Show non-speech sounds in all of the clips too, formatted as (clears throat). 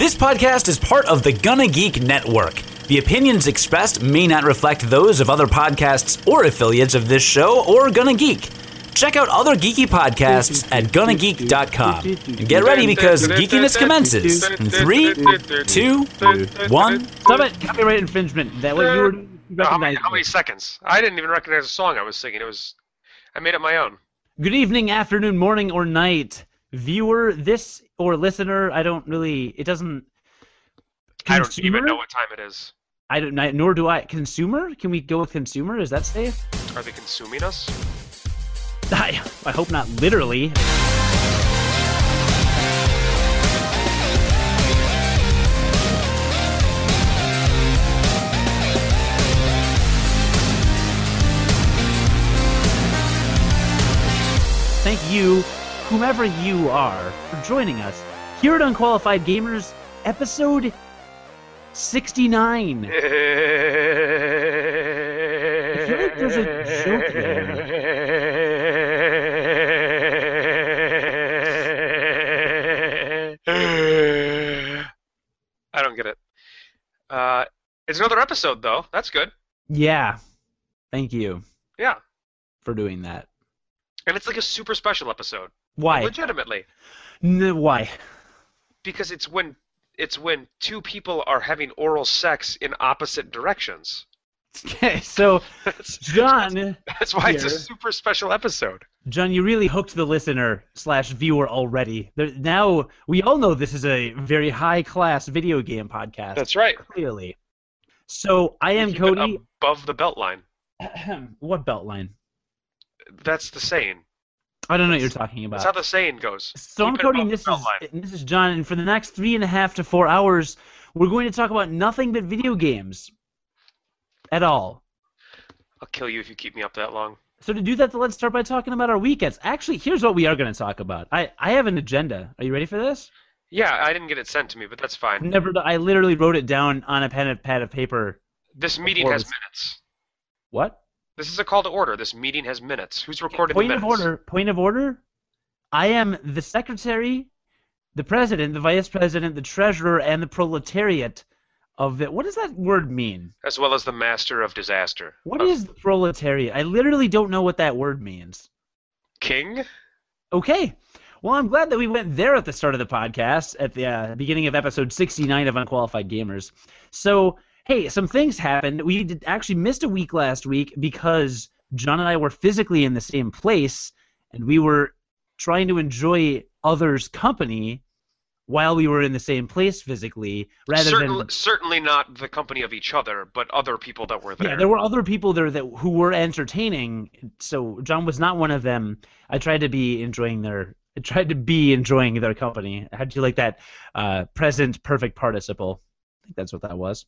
This podcast is part of the Gonna Geek Network. The opinions expressed may not reflect those of other podcasts or affiliates of this show or Gonna Geek. Check out other geeky podcasts at gonnageek.com. And get ready because geekiness commences in three, two, one. Stop it! Copyright infringement. That way you were How many, how many seconds? I didn't even recognize the song I was singing. It was, I made it my own. Good evening, afternoon, morning, or night, viewer. This or listener. I don't really. It doesn't. consumer? I don't even know what time it is. I don't. Nor do I. Consumer? Can we go with consumer? Is that safe? Are they consuming us? (laughs) I, I hope not literally. Thank you, whomever you are, for joining us here at Unqualified Gamers, episode 69. (laughs) I feel like there's a joke I don't get it. Uh, it's another episode though. That's good. Yeah. Thank you Yeah, for doing that. and it's like a super special episode. Why? Legitimately, why? because it's when it's when two people are having oral sex in opposite directions. Okay, (laughs) so (laughs) That's, John, that's why it's a super special episode. John, you really hooked the listener slash viewer already. There, now we all know this is a very high class video game podcast. That's right. clearly. So I am Cody. above the belt line. (clears throat) what belt line? That's the saying. I don't know what you're talking about. That's how the saying goes. So I'm Cody. above and the This is this is John, and for the next three and a half to four hours, we're going to talk about nothing but video games. At all. I'll kill you if you keep me up that long. So to do that, let's start by talking about our weekends. Actually, here's what we are going to talk about. I, I have an agenda. Are you ready for this? Yeah, I didn't get it sent to me, but that's fine. never. I literally wrote it down on a pen and pad of paper. This meeting has this- minutes. What? This is a call to order. This meeting has minutes. Who's recording the minutes? Point of order. Point of order. I am the secretary, the president, the vice president, the treasurer, and the proletariat of the. What does that word mean? As well as the master of disaster. What Of is the proletariat? I literally don't know what that word means. King? Okay. Well, I'm glad that we went there at the start of the podcast, at the uh, beginning of episode 69 of Unqualified Gamers. So, hey, some things happened. We did, actually missed a week last week because John and I were physically in the same place, and we were trying to enjoy others' company while we were in the same place physically, rather Certain- than Certainly not the company of each other, but other people that were there. yeah, there were other people there that who were entertaining. So John was not one of them. I tried to be enjoying their. I tried to be enjoying their company. How'd you like that uh, present perfect participle? I think that's what that was.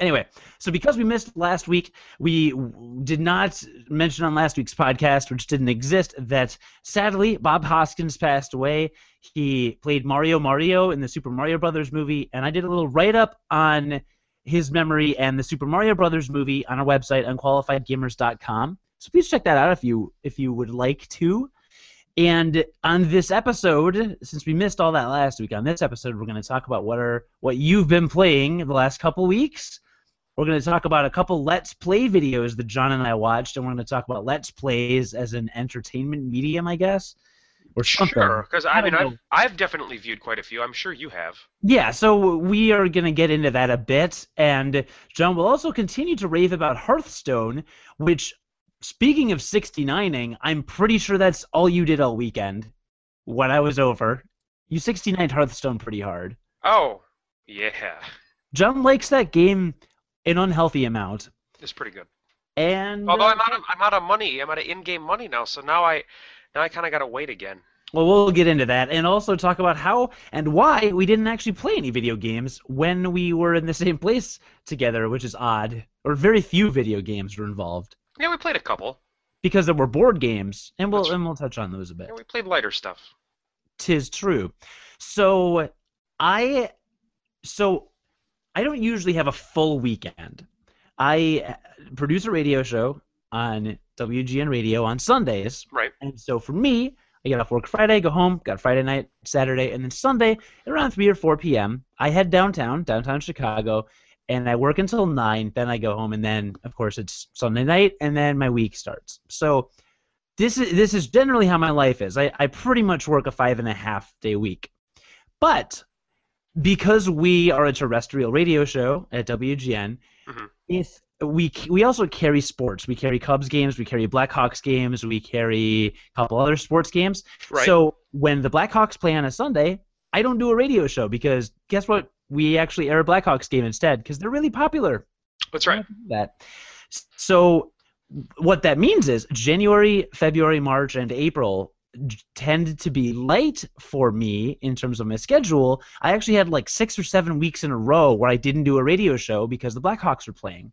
Anyway, so because we missed last week, we did not mention on last week's podcast, which didn't exist, that sadly Bob Hoskins passed away. He played Mario Mario in the Super Mario Brothers movie, and I did a little write up on his memory and the Super Mario Brothers movie on our website unqualifiedgamers.com. So please check that out if you if you would like to. And on this episode, since we missed all that last week, on this episode we're going to talk about what are what you've been playing the last couple weeks. We're going to talk about a couple Let's Play videos that John and I watched, and we're going to talk about Let's Plays as an entertainment medium, I guess, or something. Sure, because I, I mean, I've. I've definitely viewed quite a few. I'm sure you have. Yeah, so we are going to get into that a bit, and John will also continue to rave about Hearthstone, which, speaking of 69ing, I'm pretty sure that's all you did all weekend when I was over. You 69 Hearthstone pretty hard. Oh, yeah. John likes that game an unhealthy amount, It's pretty good. and Although uh, I'm out of I'm out of money. I'm out of in-game money now, so now I now I kind of got to wait again. Well, we'll get into that and also talk about how and why we didn't actually play any video games when we were in the same place together, which is odd. Or very few video games were involved Yeah, we played a couple. because there were board games, and we'll That's- and we'll touch on those a bit. Yeah, we played lighter stuff. Tis true. So I so I don't usually have a full weekend. I uh, produce a radio show on WGN Radio on Sundays, Right. and so for me, I get off work Friday, go home, got Friday night, Saturday, and then Sunday around 3 or 4 p.m. I head downtown, downtown Chicago, and I work until 9. Then I go home, and then of course it's Sunday night, and then my week starts. So this is this is generally how my life is. I, I pretty much work a five and a half day week, but because we are a terrestrial radio show at WGN, Mhm. if we we also carry sports. We carry Cubs games, we carry Blackhawks games, we carry a couple other sports games. Right. So when the Blackhawks play on a Sunday, I don't do a radio show because guess what? We actually air a Blackhawks game instead because they're really popular That's right. that. So what that means is January, February, March, and April j- tend to be light for me in terms of my schedule. I actually had like six or seven weeks in a row where I didn't do a radio show because the Blackhawks were playing.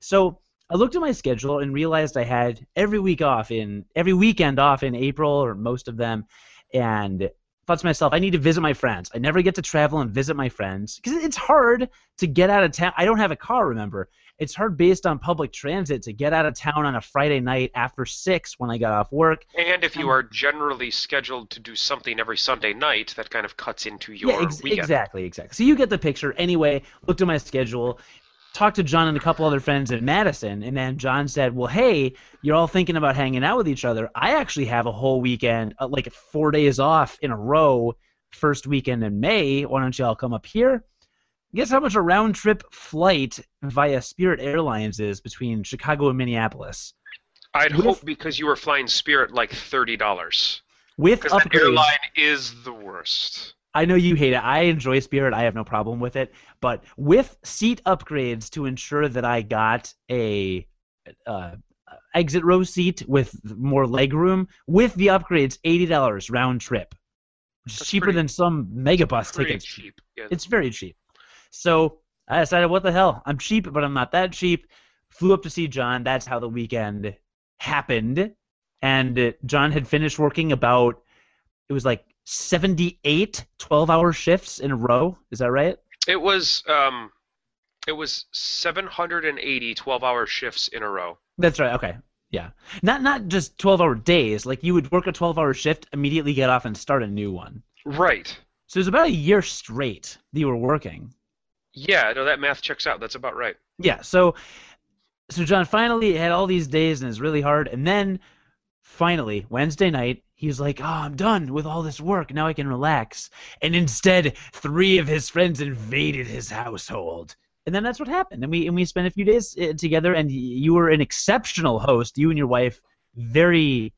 So I looked at my schedule and realized I had every week off in every weekend off in April or most of them, and thought to myself, I need to visit my friends. I never get to travel and visit my friends because it's hard to get out of town. I don't have a car, remember. It's hard based on public transit to get out of town on a Friday night after six when I got off work. And if you um, are generally scheduled to do something every Sunday night, that kind of cuts into your yeah, ex- weekend. exactly, exactly. So you get the picture. Anyway, looked at my schedule, talked to John and a couple other friends in Madison, and then John said, "Well, hey, you're all thinking about hanging out with each other. I actually have a whole weekend, uh, like four days off in a row, first weekend in May. Why don't you all come up here?" Guess how much a round trip flight via Spirit Airlines is between Chicago and Minneapolis? I'd With- hope because you were flying Spirit like thirty dollars. With upgrades. airline is the worst. I know you hate it. I enjoy Spirit. I have no problem with it. But with seat upgrades to ensure that I got a uh, exit row seat with more leg room, with the upgrades, eighty dollars round trip, which is cheaper pretty- than some megabus tickets. cheap. Yeah. It's very cheap. So I decided, what the hell? I'm cheap, but I'm not that cheap. Flew up to see John. That's how the weekend happened. And uh, John had finished working about, it was like 78 12 hour shifts in a row. Is that right? It was um, it was 780 12-hour shifts in a row. That's right. Okay. Yeah. Not not just 12 hour days. Like you would work a 12 hour shift, immediately get off and start a new one. Right. So it was about a year straight that you were working. Yeah, no, that math checks out. That's about right. Yeah, so so John finally had all these days and it's really hard and then finally Wednesday night he was like, "Oh, I'm done with all this work. Now I can relax." And instead, three of his friends invaded his household. And then that's what happened. And we and we spent a few days uh, together and you were an exceptional host, you and your wife, very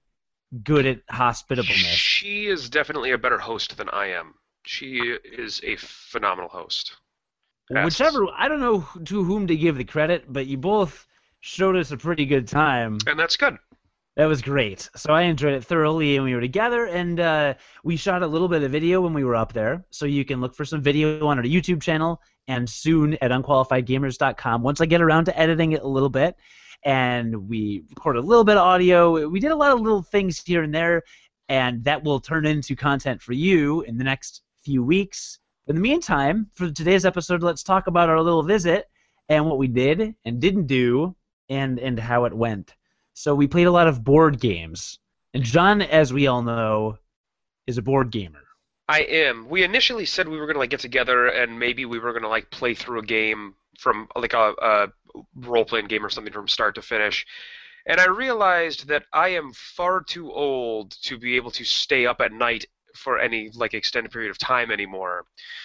good at hospitableness. She is definitely a better host than I am. She is a phenomenal host. Yes. Whichever I don't know to whom to give the credit, but you both showed us a pretty good time. And that's good. That was great. So I enjoyed it thoroughly, and we were together, and uh, we shot a little bit of video when we were up there. So you can look for some video on our YouTube channel, and soon at unqualifiedgamers.com. Once I get around to editing it a little bit, and we recorded a little bit of audio, we did a lot of little things here and there, and that will turn into content for you in the next few weeks. In the meantime, for today's episode, let's talk about our little visit and what we did and didn't do, and and how it went. So we played a lot of board games. And John, as we all know, is a board gamer. I am. We initially said we were gonna like get together and maybe we were gonna like play through a game from like a, a role playing game or something from start to finish. And I realized that I am far too old to be able to stay up at night for any like extended period of time anymore.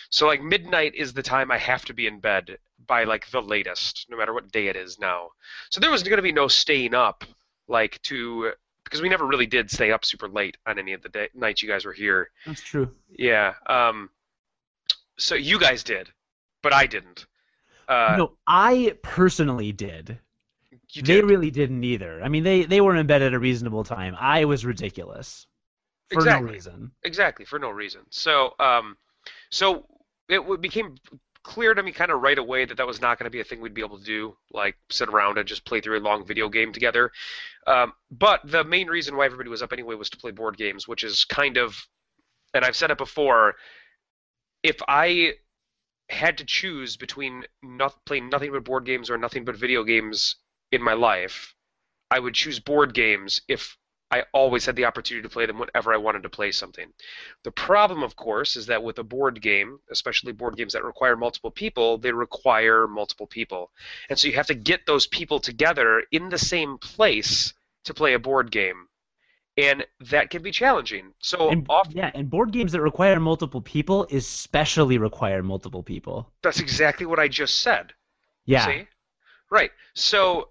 So like midnight is the time I have to be in bed by like the latest, no matter what day it is now. So there was gonna be no staying up like to because we never really did stay up super late on any of the day, nights you guys were here. That's true. Yeah. Um. So you guys did, but I didn't. Uh, no, I personally did. you They really didn't either. I mean, they they were in bed at a reasonable time. I was ridiculous for Exactly. no reason. exactly for no reason. So um, so it became clear to me kind of right away that that was not going to be a thing we'd be able to do, like sit around and just play through a long video game together. Um, but the main reason why everybody was up anyway was to play board games, which is kind of, and I've said it before, if I had to choose between not playing nothing but board games or nothing but video games in my life, I would choose board games if I always had the opportunity to play them whenever I wanted to play something. The problem, of course, is that with a board game, especially board games that require multiple people, they require multiple people. And so you have to get those people together in the same place to play a board game. And that can be challenging. So And, often, yeah, and board games that require multiple people especially require multiple people. that's exactly what I just said. Yeah. See? Right. So,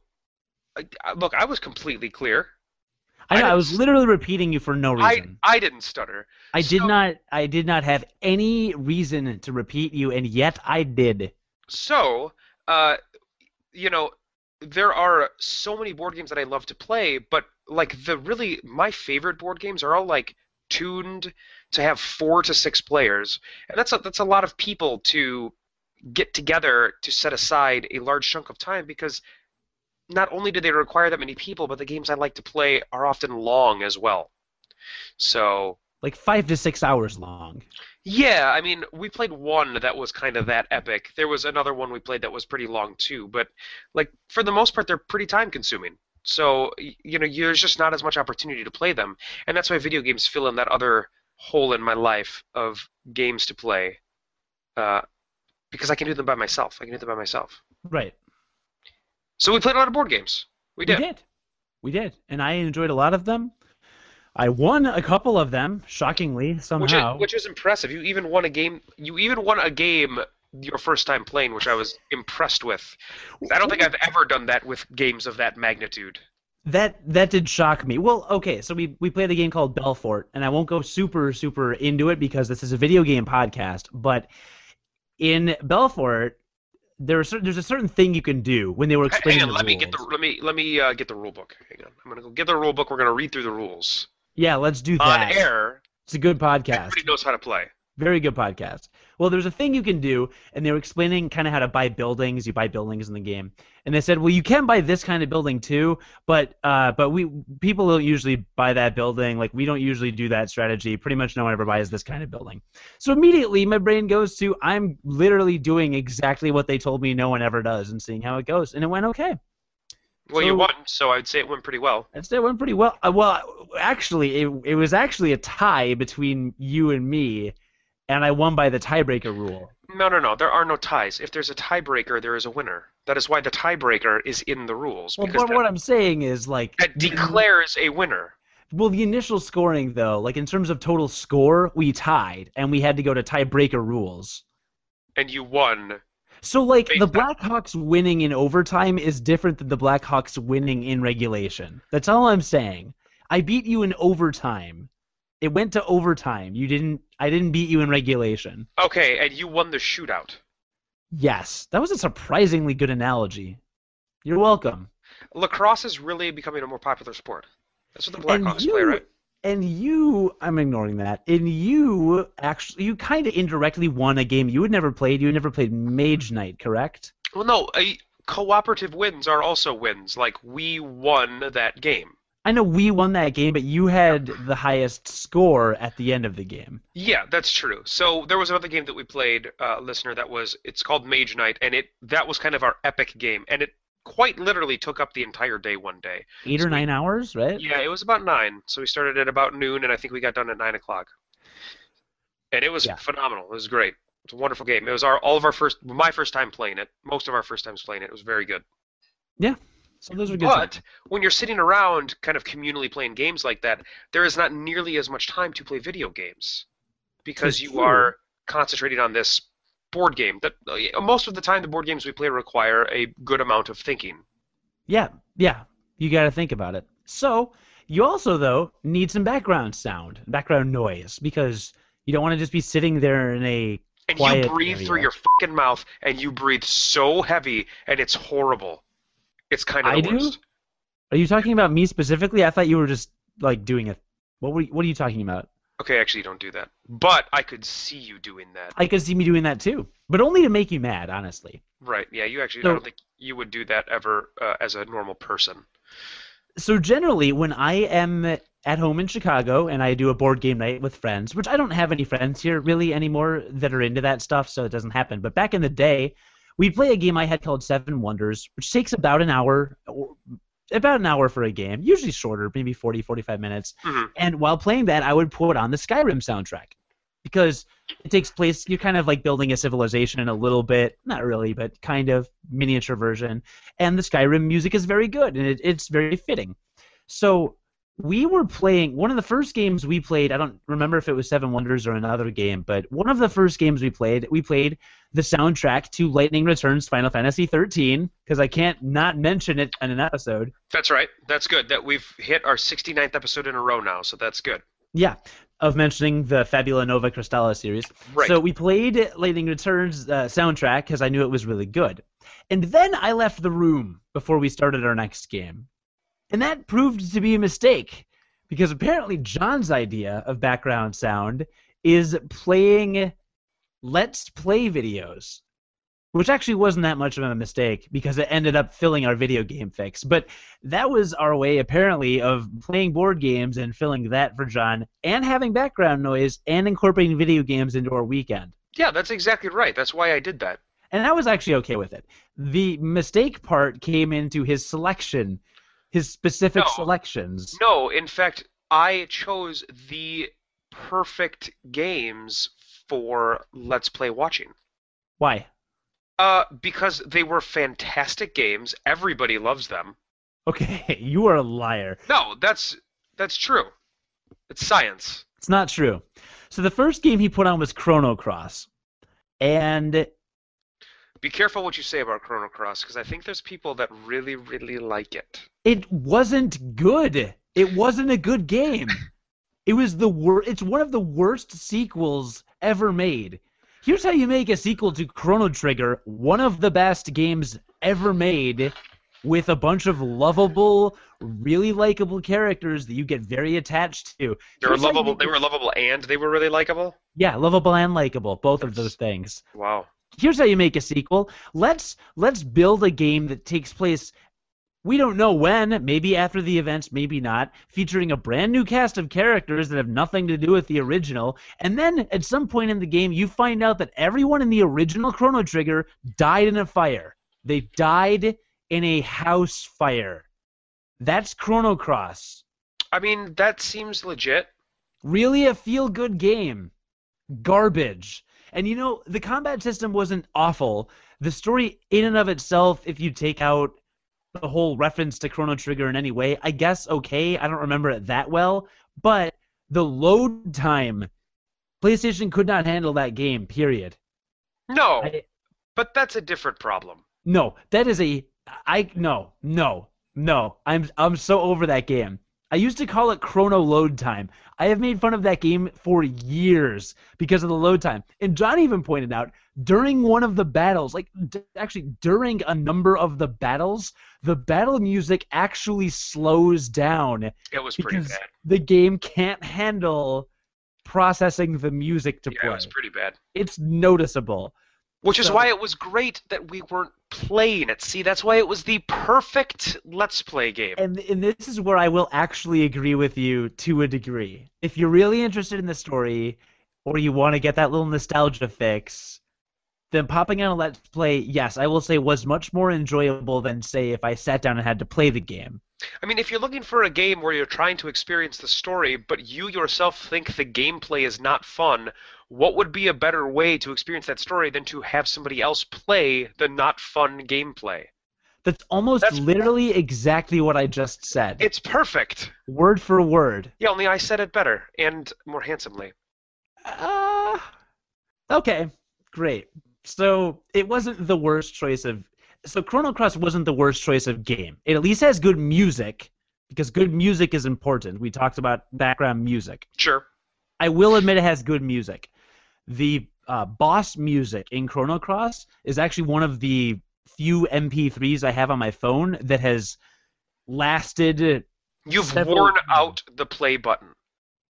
look, I was completely clear. I know. I I was literally repeating you for no reason. I didn't stutter. I, did not. I did not have any reason to repeat you, and yet I did. So, uh, you know, there are so many board games that I love to play, but like the really my favorite board games are all like tuned to have four to six players, and that's a, that's a lot of people to get together to set aside a large chunk of time because not only do they require that many people, but the games I like to play are often long as well. So Like five to six hours long. yeah, I mean, we played one that was kind of that epic. There was another one we played that was pretty long too, but like for the most part, they're pretty time consuming. So you know, there's just not as much opportunity to play them, and that's why video games fill in that other hole in my life of games to play, uh, because I can do them by myself. I can do them by myself. Right. So we played a lot of board games. We did. We did. We did, and I enjoyed a lot of them. I won a couple of them, shockingly Which is, somehow. which is impressive. You even won a game. You even won a game your first time playing, which I was impressed with. I don't think I've ever done that with games of that magnitude. That that did shock me. Well, okay, so we we played a game called Belfort, and I won't go super super into it because this is a video game podcast. But in Belfort, there's there's a certain thing you can do when they were explaining Hang on, let me get the rules. let me let me uh, get the rule book. Hang on, I'm gonna go get the rule book. We're gonna read through the rules Yeah, let's do that on air. It's a good podcast. Everybody knows how to play. Very good podcast. Well, there's a thing you can do, and they were explaining kind of how to buy buildings. You buy buildings in the game, and they said, well, you can buy this kind of building too, but uh, but we people don't usually buy that building. Like we don't usually do that strategy. Pretty much no one ever buys this kind of building. So immediately my brain goes to I'm literally doing exactly what they told me no one ever does, and seeing how it goes, and it went okay. Well, you won, so I'd say it went pretty well. I'd say it went pretty well. Uh, well, actually, it it was actually a tie between you and me, and I won by the tiebreaker rule. No, no, no. There are no ties. If there's a tiebreaker, there is a winner. That is why the tiebreaker is in the rules. Well, but what I'm saying is like that declares a winner. Well, the initial scoring though, like in terms of total score, we tied, and we had to go to tiebreaker rules. And you won. So like the Blackhawks winning in overtime is different than the Blackhawks winning in regulation. That's all I'm saying. I beat you in overtime. It went to overtime. You didn't. I didn't beat you in regulation. Okay, and you won the shootout. Yes, that was a surprisingly good analogy. You're welcome. Lacrosse is really becoming a more popular sport. That's what the Blackhawks you- play, right? And you, I'm ignoring that. And you actually, you kind of indirectly won a game you had never played. You had never played Mage Knight, correct? Well, no, uh, cooperative wins are also wins. Like we won that game. I know we won that game, but you had the highest score at the end of the game. Yeah, that's true. So there was another game that we played, uh, listener. That was it's called Mage Knight, and it that was kind of our epic game, and it quite literally took up the entire day one day. Eight or nine hours, right? Yeah, it was about nine. So we started at about noon, and I think we got done at nine o'clock. And it was Yeah. phenomenal. It was great. It's a wonderful game. It was our all of our first, my first time playing it. Most of our first times playing it. It was very good. So those are good. But times. when you're sitting around, kind of communally playing games like that, there is not nearly as much time to play video games because That's you true. are concentrating on this board game. That uh, most of the time, the board games we play require a good amount of thinking. Yeah, yeah. You got to think about it. So you also though need some background sound, background noise, because you don't want to just be sitting there in a And Quiet you breathe area. through your fucking mouth, and you breathe so heavy, and it's horrible. It's kind of I do? worst. Are you talking about me specifically? I thought you were just like doing it. What were you, What are you talking about? Okay, actually, don't do that. But I could see you doing that. I could see me doing that too, but only to make you mad, honestly. Right? Yeah, you actually. So- I don't think you would do that ever uh, as a normal person. So generally, when I am at home in Chicago and I do a board game night with friends, which I don't have any friends here really anymore that are into that stuff, so it doesn't happen. But back in the day, we'd play a game I had called Seven Wonders, which takes about an hour, or about an hour for a game, usually shorter, maybe 40, 45 minutes. Mhm. And while playing that, I would put on the Skyrim soundtrack because it takes place. You're kind of like building a civilization in a little bit, not really, but kind of miniature version. And the Skyrim music is very good and it, it's very fitting. So we were playing one of the first games we played. I don't remember if it was Seven Wonders or another game, but one of the first games we played, we played the soundtrack to Lightning Returns Final Fantasy 13 because I can't not mention it in an episode. That's right. That's good. That we've hit our 69th episode in a row now, so that's good. Yeah, of mentioning the Fabula Nova Crystallis series. Right. So we played Lightning Returns uh, soundtrack because I knew it was really good. And then I left the room before we started our next game. And that proved to be a mistake because apparently John's idea of background sound is playing Let's Play videos. Which actually wasn't that much of a mistake because it ended up filling our video game fix. But that was our way, apparently, of playing board games and filling that for John and having background noise and incorporating video games into our weekend. yeah, that's exactly right. That's why I did that. And I was actually okay with it. The mistake part came into his selection, his specific No. selections. No, in fact, I chose the perfect games for Let's Play watching. Why? Uh, because they were fantastic games. Everybody loves them. Okay, (laughs) you are a liar. No, that's that's true. It's science. It's not true. So the first game he put on was Chrono Cross. And Be careful what you say about Chrono Cross, because I think there's people that really, really like it. it wasn't good. It wasn't a good game. It was the wor- it's one of the worst sequels ever made. Here's how you make a sequel to Chrono Trigger, one of the best games ever made, with a bunch of lovable, really likable characters that you get very attached to. They were Here's lovable. They were lovable, and they were really likable. Yeah, lovable and likable, both of those things. Wow. Here's how you make a sequel. Let's let's build a game that takes place we don't know when, maybe after the events, maybe not, featuring a brand new cast of characters that have nothing to do with the original. And then at some point in the game, you find out that everyone in the original Chrono Trigger died in a fire. They died in a house fire. That's Chrono Cross. I mean, that seems legit. Really a feel good game. Garbage. And you know, the combat system wasn't awful. The story, in and of itself, if you take out the whole reference to Chrono Trigger in any way, I guess okay. I don't remember it that well. But the load time, PlayStation could not handle that game, period. No, I, but that's a different problem. no, that is a. I. No, no, no. I'm, I'm so over that game. I used to call it chrono load time. I have made fun of that game for years because of the load time. And John even pointed out during one of the battles, like d- actually during a number of the battles, the battle music actually slows down It was pretty because bad. the game can't handle processing the music to Yeah, play. it was pretty bad. It's noticeable. Which is So- why it was great that we weren't playing it. See, that's why it was the perfect Let's Play game. And, and this is where I will actually agree with you to a degree. If you're really interested in the story, or you want to get that little nostalgia fix, then popping on a Let's Play, yes, I will say was much more enjoyable than, say, if I sat down and had to play the game. I mean, if you're looking for a game where you're trying to experience the story, but you yourself think the gameplay is not fun, what would be a better way to experience that story than to have somebody else play the not fun gameplay? That's almost That's- literally exactly what I just said. It's perfect. word for word. Yeah, only I said it better and more handsomely. Uh, okay, great. So it wasn't the worst choice of. So Chrono Cross wasn't the worst choice of game. It at least has good music because good music is important. We talked about background music. Sure. I will admit it has good music. The uh, boss music in Chrono Cross is actually one of the few MP3s I have on my phone that has lasted. You've Several- worn out the play button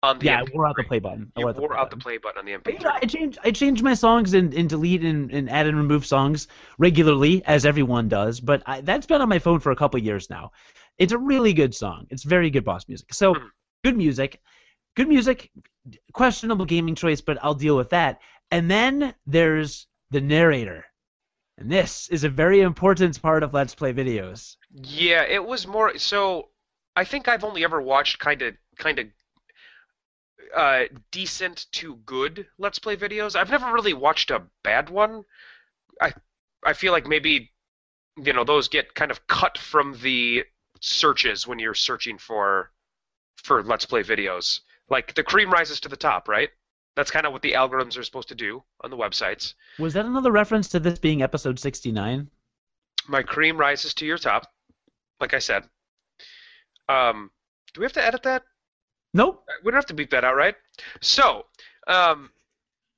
on the Yeah, I MP3. wore out the play button. I You wore wore out the play button on the MP3. you know, I change I change my songs and, and delete and, and add and remove songs regularly, as everyone does. But I, that's been on my phone for a couple years now. It's a really good song. It's very good boss music. So Mhm. good music, good music. Questionable gaming choice, but I'll deal with that. And then there's the narrator, And this is a very important part of Let's Play videos. Yeah, it was more so. I think I've only ever watched kind of kind of uh, decent to good Let's Play videos. I've never really watched a bad one. I I feel like maybe you know those get kind of cut from the searches when you're searching for for Let's Play videos. Like the cream rises to the top, right? That's kind of what the algorithms are supposed to do on the websites. Was that another reference to this being episode 69? My cream rises to your top, like I said. Um, do we have to edit that? Nope. We don't have to beat that out, right? So, um,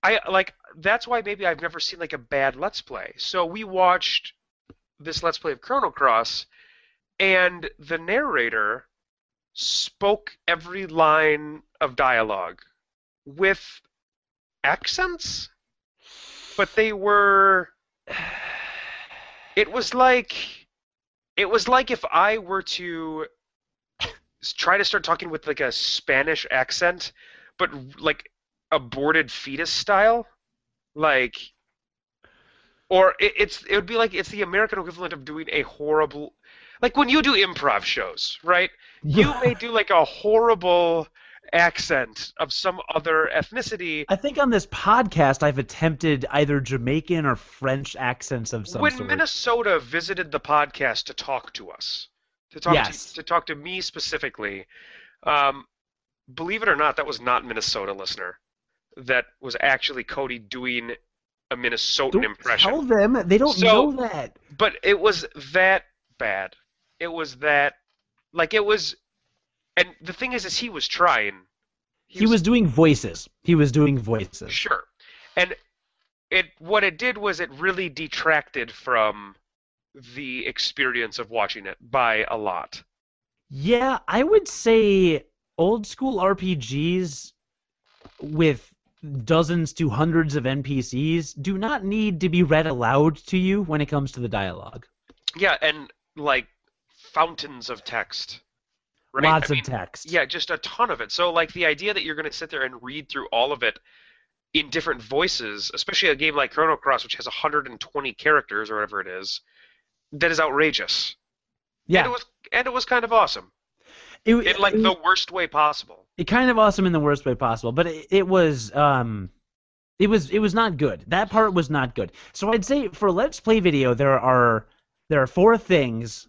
I like that's why maybe I've never seen like a bad Let's Play. So we watched this Let's Play of Chrono Cross, and the narrator spoke every line of dialogue with accents, but they were. It was like, it was like if I were to try to start talking with like a Spanish accent, but like aborted fetus style, like, or it, it's it would be like it's the American equivalent of doing a horrible, like when you do improv shows, right? You may do like a horrible accent of some other ethnicity. I think on this podcast I've attempted either Jamaican or French accents of some when sort. When Minnesota visited the podcast to talk to us, to talk Yes. to, to talk to me specifically, um, believe it or not, that was not Minnesota listener. That was actually Cody doing a Minnesotan Don't impression. tell them they don't So- know that. But it was that bad. It was that, like it was, and the thing is, is he was trying. He was doing voices. He was doing voices. Sure. And it what it did was it really detracted from the experience of watching it by a lot. Yeah, I would say old school RPGs with dozens to hundreds of NPCs do not need to be read aloud to you when it comes to the dialogue. Yeah, and like fountains of text. Right? Lots I of text. Yeah, just a ton of it. So like the idea that you're going to sit there and read through all of it in different voices, especially a game like Chrono Cross which has 120 characters or whatever it is, that is outrageous. Yeah. And it was and it was kind of awesome. It, In like it, the worst way possible. it kind of awesome in the worst way possible, but it, it was um it was it was not good. That part was not good. So I'd say for let's play video there are there are four things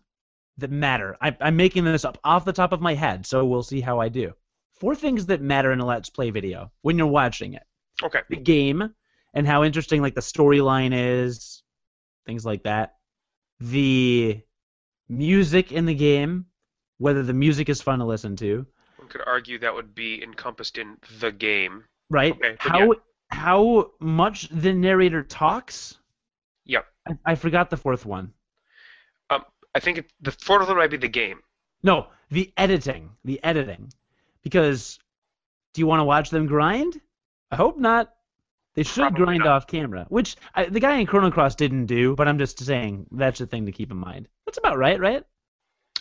that matter. I, I'm making this up off the top of my head, so we'll see how I do. Four things that matter in a let's play video when you're watching it: Okay. the game and how interesting like the storyline is, things like that. The music in the game, whether the music is fun to listen to, One could argue that would be encompassed in the game. right? Okay, how how much the narrator talks. Yep. I, I forgot the fourth one. I think it, the fourth one might be the game. No, the editing. The editing. Because do you want to watch them grind? I hope not. They should Probably grind not. off camera, which I, the guy in Chrono Cross didn't do, but I'm just saying that's the thing to keep in mind. That's about right, right?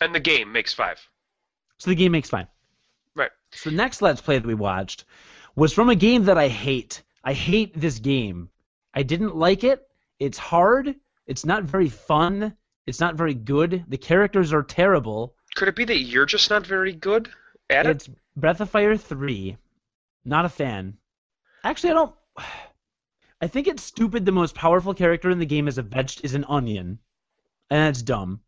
And the game makes five. So the game makes five. Right. So the next Let's Play that we watched was from a game that I hate. I hate this game. I didn't like it. It's hard. It's not very fun. It's not very good. The characters are terrible. Could it be that you're just not very good at it? It's Breath of Fire 3. Not a fan. Actually, I don't. I think it's stupid. The most powerful character in the game is a veg is an onion, and that's dumb.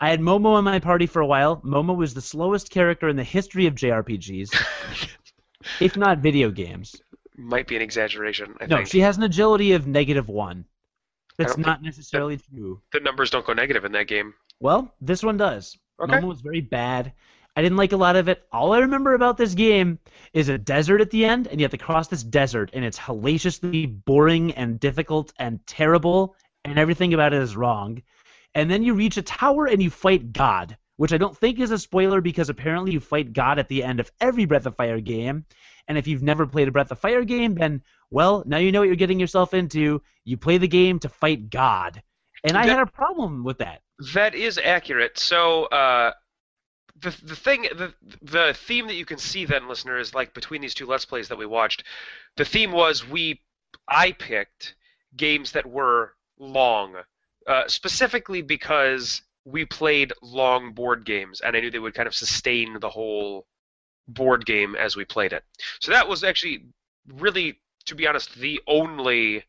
I had Momo in my party for a while. Momo was the slowest character in the history of JRPGs, (laughs) if not video games. Might be an exaggeration. I No, think she has an agility of negative one. That's not necessarily true. the numbers don't go negative in that game. Well, this one does. Okay. Momo was very bad. I didn't like a lot of it. All I remember about this game is a desert at the end, and you have to cross this desert, and it's hellaciously boring and difficult and terrible, and everything about it is wrong. And then you reach a tower and you fight God, which I don't think is a spoiler because apparently you fight God at the end of every Breath of Fire game. And if you've never played a Breath of Fire game, then, well, now you know what you're getting yourself into. You play the game to fight God. And I That- had a problem with that. That is accurate. So uh, the the thing the the theme that you can see then, listener, is like between these two let's plays that we watched. The theme was we I picked games that were long uh, specifically because we played long board games, and I knew they would kind of sustain the whole board game as we played it. So that was actually really, to be honest, the only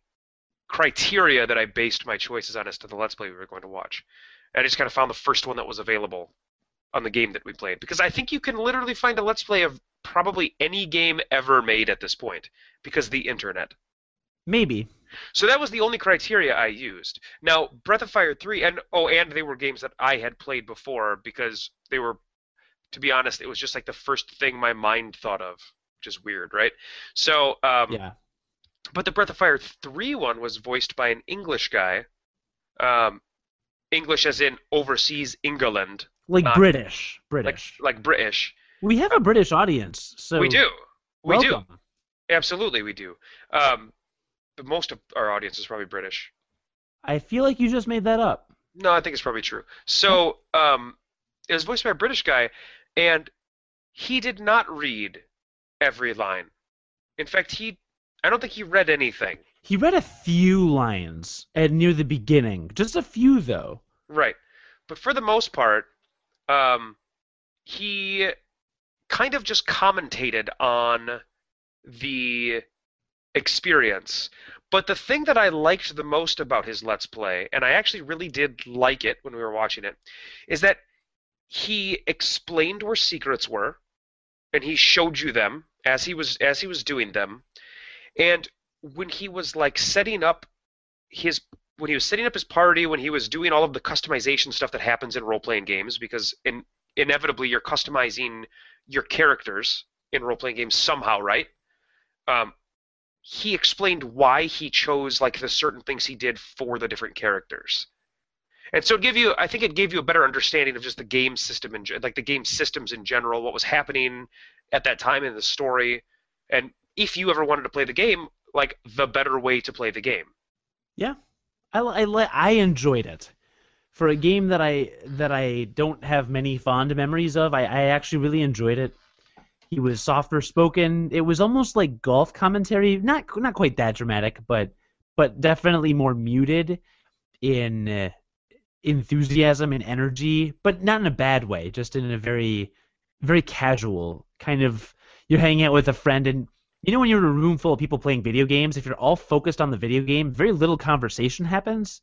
criteria that I based my choices on as to the Let's Play we were going to watch. And I just kind of found the first one that was available on the game that we played because I think you can literally find a Let's Play of probably any game ever made at this point because the internet. Maybe. So that was the only criteria I used. Now, Breath of Fire 3 and oh and they were games that I had played before because they were to be honest, it was just like the first thing my mind thought of, which is weird, right? So, um, Yeah. but the Breath of Fire 3 one was voiced by an English guy. Um, English as in overseas England, Like Uh, British. British. like British. we have a British audience, so we do. We do. Absolutely, we do. Um, but most of our audience is probably British. I feel like you just made that up. No, I think it's probably true. So, um, it was voiced by a British guy, and he did not read every line. In fact, he, I don't think he read anything. He read a few lines at near the beginning, just a few though. Right. But for the most part, um, he kind of just commentated on the experience. But the thing that I liked the most about his Let's Play, and I actually really did like it when we were watching it, is that he explained where secrets were, and he showed you them as he was as he was doing them. And when he was like setting up his when he was setting up his party, when he was doing all of the customization stuff that happens in role playing games, because in, inevitably you're customizing your characters in role playing games somehow, right? Um, he explained why he chose like the certain things he did for the different characters. And so it gave you, I think it gave you a better understanding of just the game system and like the game systems in general, what was happening at that time in the story, and if you ever wanted to play the game, like the better way to play the game. Yeah, I I, I enjoyed it. For a game that I that I don't have many fond memories of, I, I actually really enjoyed it. He was softer spoken. It was almost like golf commentary, not not quite that dramatic, but but definitely more muted in uh, enthusiasm and energy, but not in a bad way, just in a very very casual kind of you're hanging out with a friend and you know when you're in a room full of people playing video games, if you're all focused on the video game, very little conversation happens.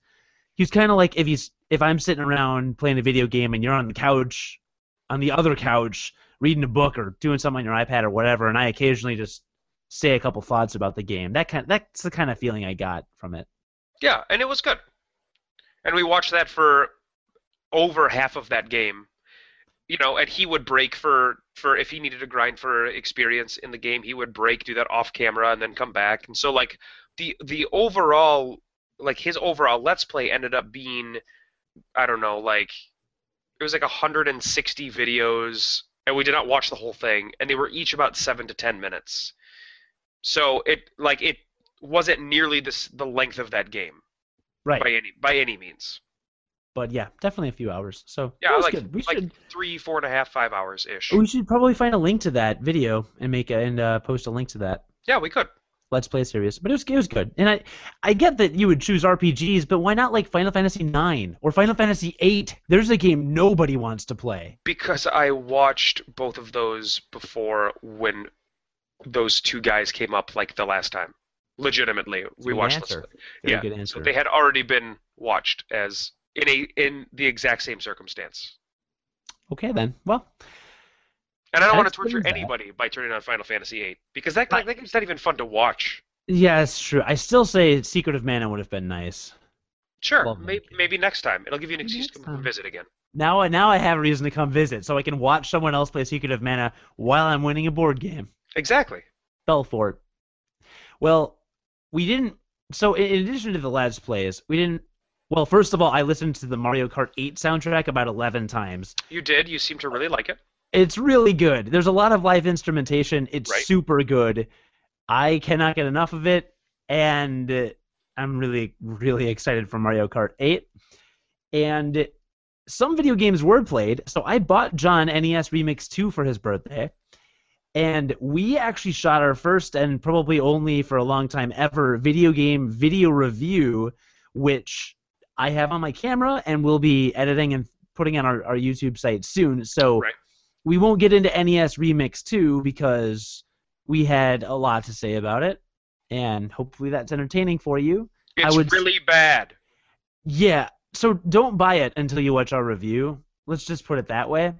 He's kind of like if he's if I'm sitting around playing a video game and you're on the couch, on the other couch, reading a book or doing something on your iPad or whatever, and I occasionally just say a couple thoughts about the game. That kind that's the kind of feeling I got from it. Yeah, and it was good. And we watched that for over half of that game. You know, and he would break for for if he needed to grind for experience in the game, he would break, do that off camera, and then come back. And so like the the overall like his overall let's play ended up being I don't know, like it was like 160 videos and we did not watch the whole thing and they were each about 7 to 10 minutes. So it like it wasn't nearly this the length of that game Right. by any by any means. But yeah, definitely a few hours. So Yeah, like good. We like should three, four and a half, five hours ish. we should probably find a link to that video and make a, and uh, post a link to that. Yeah, we could. Let's Play series, but it was it was good, and I I get that you would choose RPGs, but why not like Final Fantasy IX or Final Fantasy VIII? There's a game nobody wants to play. Because I watched both of those before when those two guys came up like the last time. Legitimately, we watched answer. Very yeah, good answer. so they had already been watched as in a in the exact same circumstance. Okay then. Well, And I don't want to torture anybody by turning on Final Fantasy VIII because that like, that game's not even fun to watch. yeah, it's true. I still say Secret of Mana would have been nice. Sure, maybe, maybe next time it'll give you an excuse next to come time. visit again. Now I now I have a reason to come visit, so I can watch someone else play Secret of Mana while I'm winning a board game. Exactly. fell for it. Well, we didn't. So in addition to the Let's Plays, we didn't. Well, first of all, I listened to the Mario Kart 8 soundtrack about 11 times. You did. You seem to really like it. It's really good. There's a lot of live instrumentation. It's Right. super good. I cannot get enough of it, and I'm really, really excited for Mario Kart 8. And some video games were played, so I bought John NES Remix 2 for his birthday. And we actually shot our first and probably only for a long time ever video game video review, which I have on my camera, and we'll be editing and putting on our, our YouTube site soon. So Right. we won't get into NES Remix 2 because we had a lot to say about it, and hopefully that's entertaining for you. It's would- really bad. Yeah, so don't buy it until you watch our review. Let's just put it that way.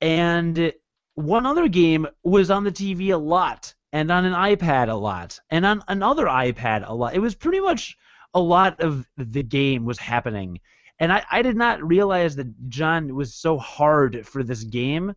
And one other game was on the TV a lot, and on an iPad a lot, and on another iPad a lot. It was pretty much a lot of the game was happening. And I, I did not realize that John was so hard for this game.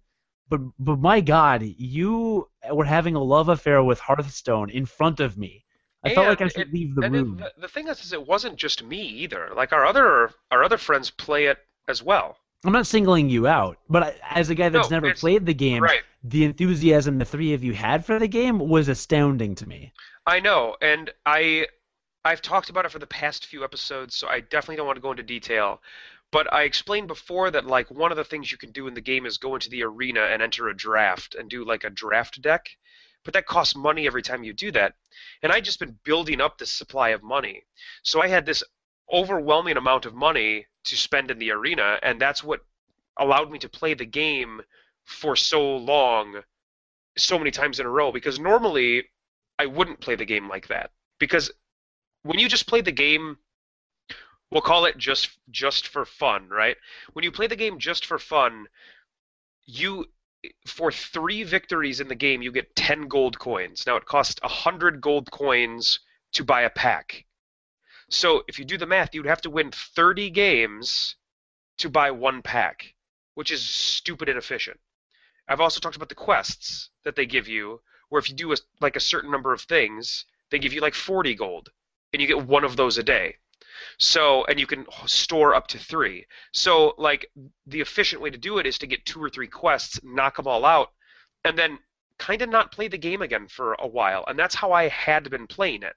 But but my God, you were having a love affair with Hearthstone in front of me. I felt like I should it- leave the and it- room. the, the thing is, is, it wasn't just me either. Like our other our other friends play it as well. I'm not singling you out, but I, as a guy that's No, never played the game, Right. the enthusiasm the three of you had for the game was astounding to me. I know, and I I've talked about it for the past few episodes, so I definitely don't want to go into detail. But I explained before that like one of the things you can do in the game is go into the arena and enter a draft and do like a draft deck. But that costs money every time you do that. And I just been building up this supply of money. So I had this overwhelming amount of money to spend in the arena, and that's what allowed me to play the game for so long, so many times in a row. Because normally I wouldn't play the game like that because when you just play the game, we'll call it just just for fun, right? When you play the game just for fun, you for three victories in the game you get 10 gold coins. Now it costs 100 gold coins to buy a pack. So if you do the math, you'd have to win 30 games to buy one pack, which is stupid inefficient. I've also talked about the quests that they give you where if you do a, like a certain number of things, they give you like 40 gold, and you get one of those a day. So, and you can store up to three. So, like, the efficient way to do it is to get two or three quests, knock them all out, and then kind of not play the game again for a while. And that's how I had been playing it.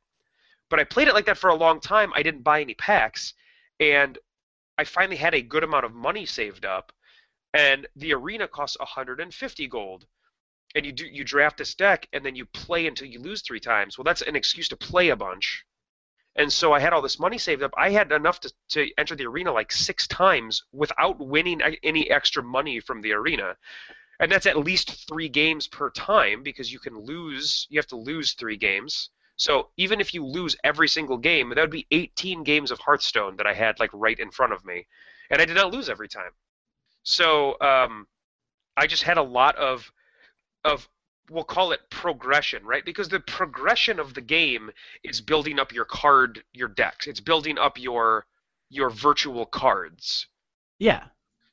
But I played it like that for a long time. I didn't buy any packs, and I finally had a good amount of money saved up. And the arena costs 150 gold and you do you draft this deck and then you play until you lose three times. Well, that's an excuse to play a bunch. And so I had all this money saved up. I had enough to, to enter the arena like six times without winning any extra money from the arena. And that's at least three games per time because you can lose, you have to lose three games. So even if you lose every single game, that would be 18 games of Hearthstone that I had like right in front of me. And I did not lose every time. So um, I just had a lot of of we'll call it progression, right? Because the progression of the game is building up your card, your decks. It's building up your your virtual cards. Yeah.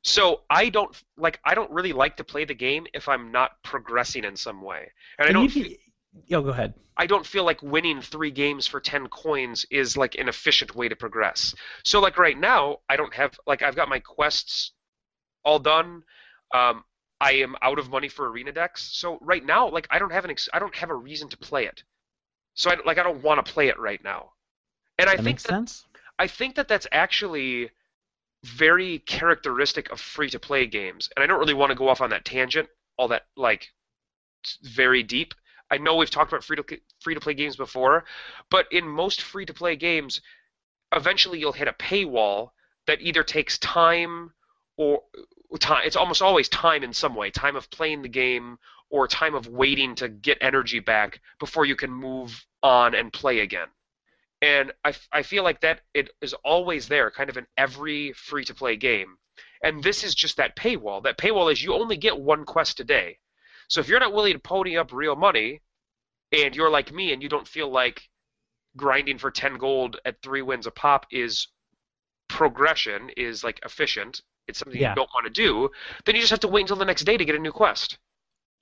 So I don't like I don't really like to play the game if I'm not progressing in some way. And I don't you Yo, go ahead. I don't feel like winning three games for 10 coins is like an efficient way to progress. So like right now, I don't have like I've got my quests all done. Um, I am out of money for arena decks. So right now, like I don't have an ex- I don't have a reason to play it. So I like I don't want to play it right now. And I That think makes that, sense. I think that that's actually very characteristic of free to play games. And I don't really want to go off on that tangent, all that like very deep. I know we've talked about free to play games before, but in most free to play games, eventually you'll hit a paywall that either takes time or time. It's almost always time in some way, time of playing the game or time of waiting to get energy back before you can move on and play again. And I feel like that it is always there, kind of in every free to play game. And this is just that paywall. That paywall is you only get one quest a day. So if you're not willing to pony up real money, and you're like me and you don't feel like grinding for 10 gold at three wins a pop is progression, is like efficient, it's something Yeah. you don't want to do, then you just have to wait until the next day to get a new quest.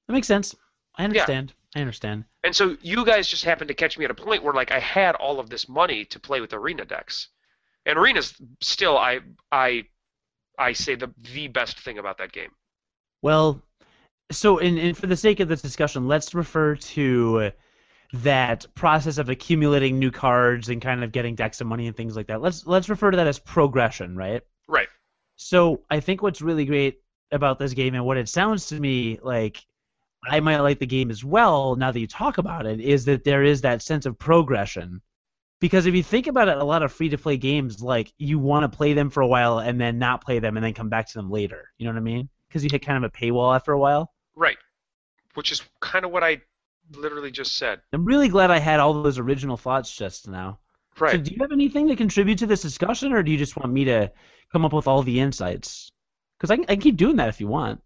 That makes sense. I understand. I understand. And so you guys just happened to catch me at a point where like I had all of this money to play with arena decks. And arena's still I I I say the the best thing about that game. Well, so in, in for the sake of this discussion, let's refer to that process of accumulating new cards and kind of getting decks of money and things like that. Let's let's refer to that as progression, right? Right. So I think what's really great about this game and what it sounds to me like I might like the game as well now that you talk about it is that there is that sense of progression Because if you think about it, a lot of free to play games, like you want to play them for a while and then not play them and then come back to them later. You know what I mean? Because you hit kind of a paywall after a while. Right. Which is kind of what I literally just said. I'm really glad I had all those original thoughts just now. So, Right. do you have anything to contribute to this discussion, or do you just want me to come up with all the insights? Because I, can- I can keep doing that if you want.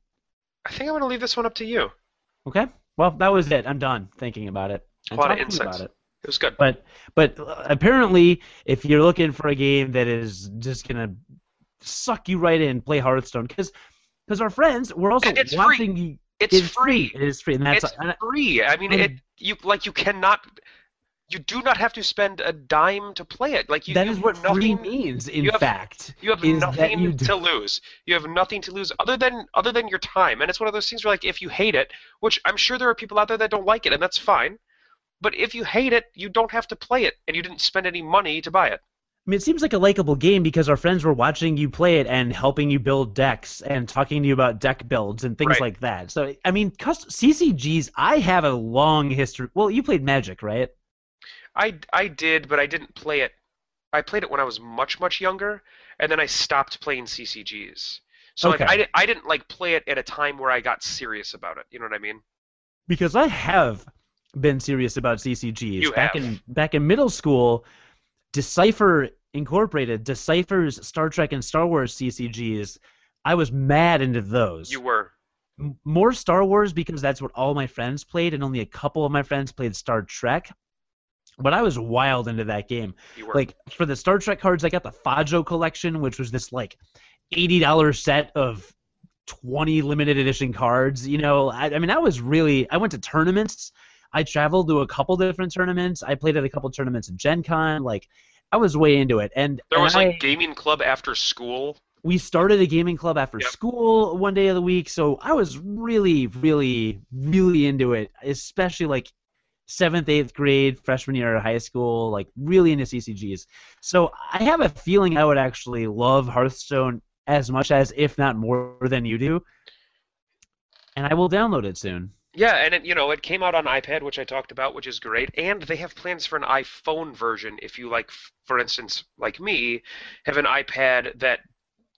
I think I'm going to leave this one up to you. Okay. Well, that was it. I'm done thinking about it. And A lot of insights. About it. It was good. But but apparently, if you're looking for a game that is just gonna suck you right in, play Hearthstone because our friends we're also it's free. watching you. It's, It's free. It is free, and that's It's I- free. I mean, it you like you cannot. You do not have to spend a dime to play it. Like you, that you is what free means. In you have- fact, You have nothing you to lose. You have nothing to lose other than other than your time. And it's one of those things where like if you hate it, which I'm sure there are people out there that don't like it, and that's fine. But if you hate it, you don't have to play it, and you didn't spend any money to buy it. I mean, it seems like a likable game because our friends were watching you play it and helping you build decks and talking to you about deck builds and things Right. like that. So, I mean, cust- CCGs, I have a long history. Well, you played Magic, right? I I did, but I didn't play it. I played it when I was much much younger, and then I stopped playing CCGs. So like Okay. I, I didn't like play it at a time where I got serious about it. You know what I mean? Because I have been serious about CCGs. You back have. in back in middle school, Decipher Incorporated, Decipher's Star Trek and Star Wars CCGs. I was mad into those. You were. M- more Star Wars because that's what all my friends played, and only a couple of my friends played Star Trek. But I was wild into that game. You were. Like for the Star Trek cards, I got the Fajo collection, which was this like eighty dollar set of twenty limited edition cards. You know, I, I mean, I was really. I went to tournaments. I traveled to a couple different tournaments. I played at a couple tournaments at Gen Con. Like, I was way into it. And there and was I- like gaming club after school. we started a gaming club after Yep. school one day of the week so i was really really really into it especially like seventh eighth grade freshman year of high school like really into ccgs so i have a feeling i would actually love hearthstone as much as if not more than you do and i will download it soon Yeah, and it, you know it came out on iPad, which I talked about, which is great. And they have plans for an iPhone version. If you like, for instance, like me, have an iPad that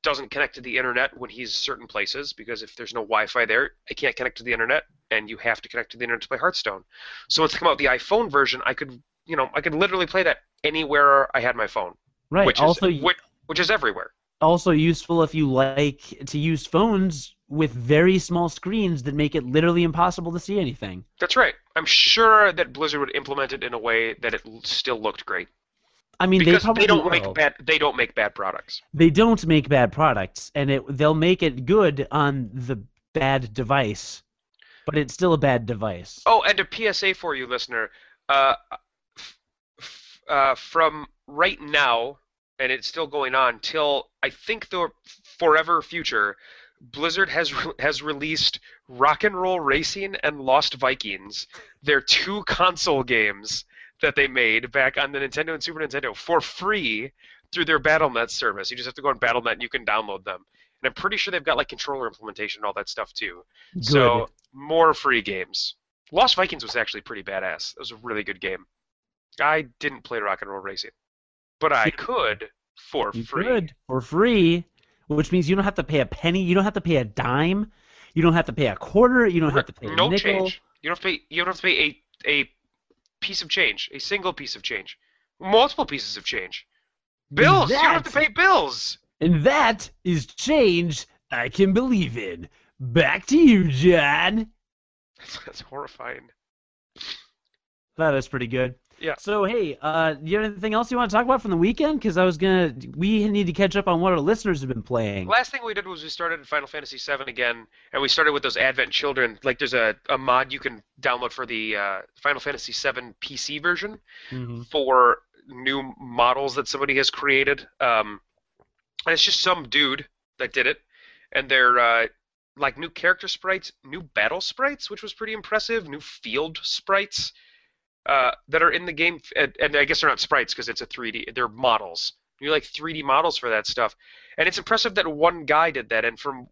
doesn't connect to the internet when he's certain places because if there's no Wi-Fi there, I can't connect to the internet, and you have to connect to the internet to play Hearthstone. So once they come out the iPhone version, I could, you know, I could literally play that anywhere I had my phone, right which also is which, which is everywhere. also useful if you like to use phones with very small screens that make it literally impossible to see anything That's right. I'm sure that Blizzard would implement it in a way that it still looked great I mean, because they probably they don't will. make bad they don't make bad products. They don't make bad products, and it they'll make it good on the bad device, but it's still a bad device. Oh, and a PSA for you, listener. Uh, f- f- uh, from right now, and it's still going on till I think the forever future, Blizzard has re- has released Rock and Roll Racing and Lost Vikings. They're two console games that they made back on the Nintendo and Super Nintendo for free through their BattleNet service. You just have to go on BattleNet and you can download them. And I'm pretty sure they've got like controller implementation and all that stuff too. Good. So more free games. Lost Vikings was actually pretty badass. It was a really good game. I didn't play Rock and Roll Racing, but I could for you free. could for free, which means you don't have to pay a penny. You don't have to pay a dime. You don't have to pay a quarter. You don't have to pay a nickel. change. You don't have to pay. You don't have to pay a a piece of change, a single piece of change, multiple pieces of change. Bills. You don't have to pay bills. And that is change I can believe in. Back to you, John. (laughs) That's horrifying. That is pretty good. Yeah. So hey, uh, do you have anything else you want to talk about from the weekend? Because I was gonna, we need to catch up on what our listeners have been playing. Last thing we did was we started in Final Fantasy VII again, and we started with those Advent Children. Like, there's a, a mod you can download for the uh, Final Fantasy VII PC version Mhm. for new models that somebody has created. Um, and it's just some dude that did it, and they're uh, like new character sprites, new battle sprites, which was pretty impressive. New field sprites uh, that are in the game, and, and I guess they're not sprites because it's a 3D. They're models. You like 3D models for that stuff, and it's impressive that one guy did that. And from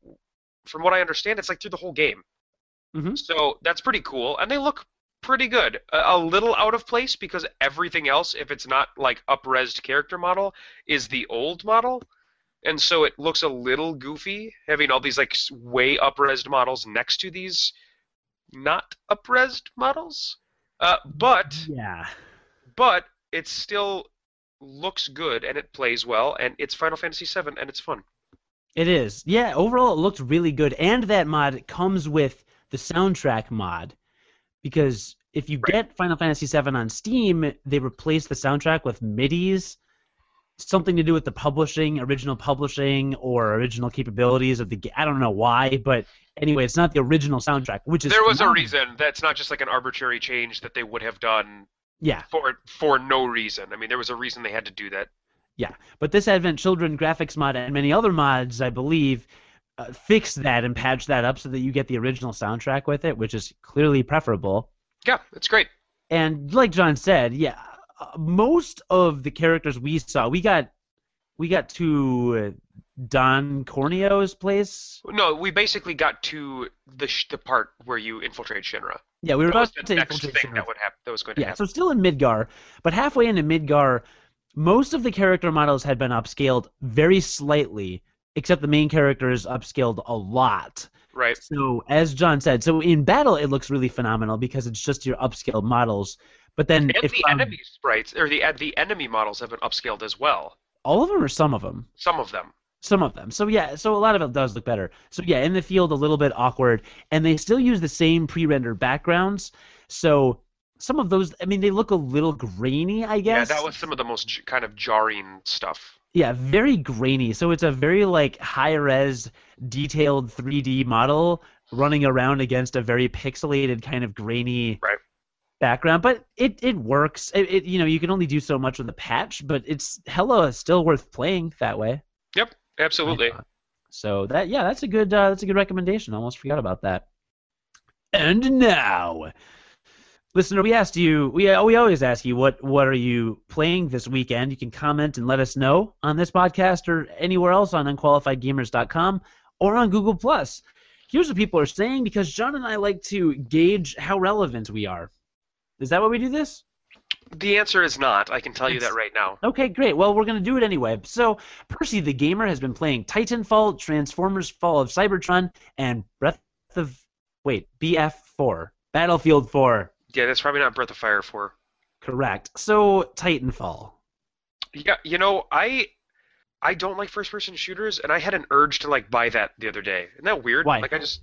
from what I understand, it's like through the whole game. Mhm. So that's pretty cool, and they look pretty good. A, a little out of place because everything else, if it's not like up-resed character model, is the old model, and so it looks a little goofy having all these like way up-resed models next to these not up-resed models. Uh, but Yeah. but it still looks good and it plays well and it's Final Fantasy VII and it's fun. It is. Yeah, overall it looked really good. And that mod comes with the soundtrack mod. Because if you Right. get Final Fantasy VII on Steam, they replace the soundtrack with MIDIs. Something to do with the publishing, original publishing, or original capabilities of the game. I don't know why, but anyway, it's not the original soundtrack, which is There was a reason. That's not just like an arbitrary change that they would have done Yeah, for for no reason. I mean, there was a reason they had to do that. Yeah, but this Advent Children graphics mod and many other mods, I believe, uh, fix that and patch that up so that you get the original soundtrack with it, which is clearly preferable. Yeah, it's great. And like John said, yeah, most of the characters we saw, we got, we got to Don Corneo's place. No, we basically got to the sh- the part where you infiltrate Shinra. Yeah, we were That about the to next infiltrate thing Shinra. that would happen. That was going to Yeah, happen. so still in Midgar, but halfway into Midgar, most of the character models had been upscaled very slightly, except the main character is upscaled a lot. Right. So as John said, so in battle it looks really phenomenal because it's just your upscaled models. But then And if the um, enemy sprites or the the enemy models have been upscaled as well. all of them or some of them, Some of them. some of them. So yeah, so a lot of it does look better. So yeah, in the field a little bit awkward, and they still use the same pre-rendered backgrounds. So some of those, I mean, they look a little grainy, I guess. Yeah, that was some of the most j- kind of jarring stuff. Yeah, very grainy. So it's a very like high res, detailed 3D model running around against a very pixelated kind of grainy Right. Background. But it it works. It, it you know you can only do so much with a patch, but it's hella still worth playing that way. Yep, absolutely. So that yeah, that's a good uh, that's a good recommendation. I almost forgot about that. And now, listener, we asked you. We uh, we always ask you what what are you playing this weekend. You can comment and let us know on this podcast or anywhere else on unqualifiedgamers.com or on Google Plus. Here's what people are saying because John and I like to gauge how relevant we are. Is that why we do this? The answer is not. I can tell you that right now. Okay, great. Well, we're going to do it anyway. So, Percy the Gamer has been playing Titanfall, Transformers Fall of Cybertron, and Breath of. Wait, BF4. Battlefield 4. Yeah, that's probably not Breath of Fire 4. Correct. So, Titanfall. Yeah, you know, I I don't like first person shooters and I had an urge to like buy that the other day. Isn't that weird? Why? Like I just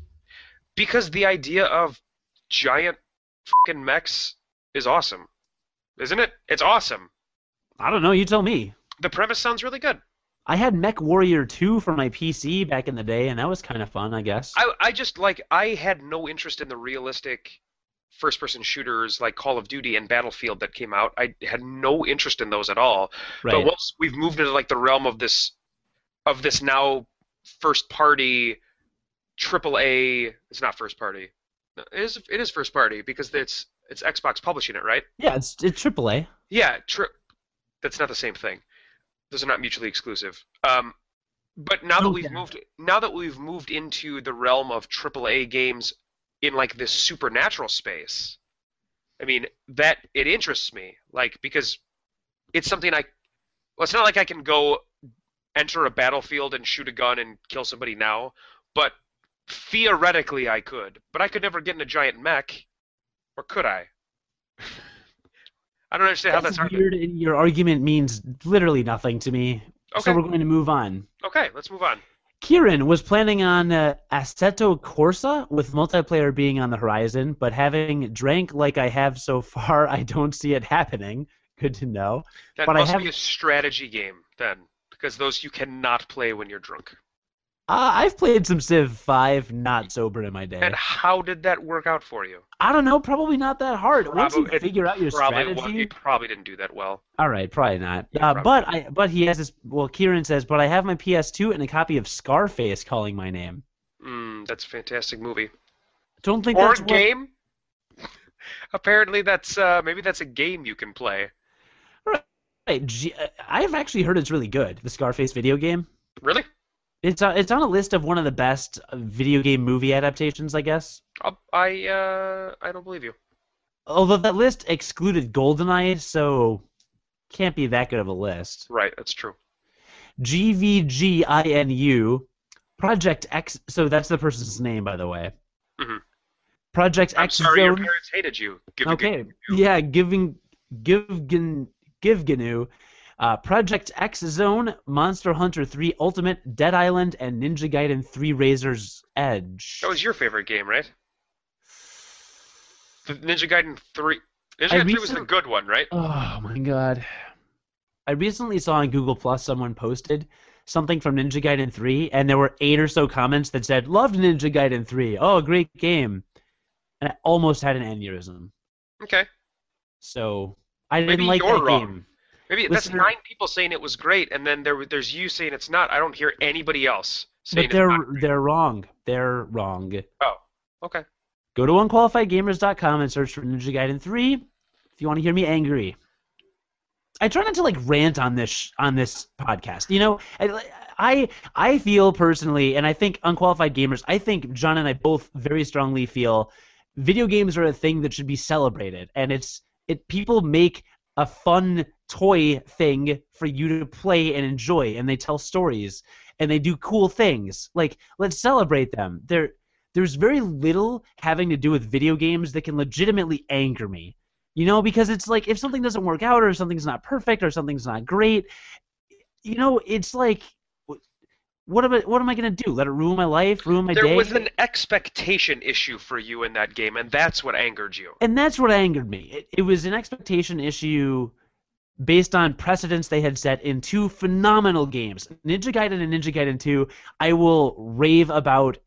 because the idea of giant fucking mechs is awesome. Isn't it? It's awesome. I don't know, you tell me. The premise sounds really good. I had Mech Warrior 2 for my PC back in the day, and that was kind of fun, I guess. I I just like I had no interest in the realistic first person shooters like Call of Duty and Battlefield that came out. I had no interest in those at all. right. But once we've moved into like the realm of this of this now first party triple A it's not first party. No, It is it is first party because it's it's Xbox publishing it, right? yeah, it's, it's AAA. Yeah, tri- that's not the same thing. Those are not mutually exclusive. Um, but now that we've moved now that we've moved into the realm of AAA games in like this supernatural space, I mean that it interests me, like because it's something I. Well, it's not like I can go enter a battlefield and shoot a gun and kill somebody now, but theoretically I could. But I could never get in a giant mech, or could I? I don't understand how That's weird, your argument means literally nothing to me. Okay. So we're going to move on. Okay, let's move on. Kieran was planning on uh, Assetto Corsa with multiplayer being on the horizon, but having drank like I have so far, I don't see it happening. Good to know. That But I must have- be a strategy game then, because those you cannot play when you're drunk. Uh, I've played some Civ 5 not sober in my day. And how did that work out for you? I don't know, probably not that hard. Once you figure out your Probably, strategy, you probably didn't do that well. all right, probably not. Yeah, uh, but I, but he has this. Well, Kieran says, but I have my PS2 and a copy of Scarface calling my name. Mm, that's a fantastic movie. Don't think Or that's what- game. (laughs) Apparently, that's uh, maybe that's a game you can play. Right, I've actually heard it's really good. The Scarface video game. Really? It's on, it's on a list of one of the best video game movie adaptations, I guess. I'll, I uh, I don't believe you. although that list excluded GoldenEye, so can't be that good of a list. Right, that's true. GVGINU, Project X. So that's the person's name, by the way. Mhm. Project I'm X sorry your parents hated you. Give Okay. Yeah, giving give give Givgenu, uh, Project X Zone, Monster Hunter 3 Ultimate, Dead Island, and Ninja Gaiden 3 Razor's Edge. That was your favorite game, right? The Ninja Gaiden 3. Ninja Gaiden 3 was the good one, right? Oh my god. I recently saw on Google Plus someone posted something from Ninja Gaiden 3, and there were eight or so comments that said, Loved Ninja Gaiden 3. Oh, great game. And I almost had an aneurysm. Okay. So I didn't like that wrong. game. Maybe that's Listener- nine people saying it was great, and then there there's you saying it's not. I don't hear anybody else saying But they're they're wrong. They're wrong. Oh, okay. Go to unqualifiedgamers.com and search for Ninja Gaiden 3 if you want to hear me angry. I try not to like rant on this sh- on this podcast. You know, I, I I feel personally, and I think unqualified gamers. I think John and I both very strongly feel video games are a thing that should be celebrated, and it's it people make a fun toy thing for you to play and enjoy, and they tell stories and they do cool things. Like let's celebrate them. There there's very little having to do with video games that can legitimately anger me. You know, because it's like if something doesn't work out or something's not perfect or something's not great, you know, it's like what am I what am I going to do? Let it ruin my life, ruin my There day? There was an expectation issue for you in that game, and that's what angered you. and that's what angered me. It, it was an expectation issue based on precedents they had set in two phenomenal games, Ninja Gaiden and Ninja Gaiden 2. I will rave about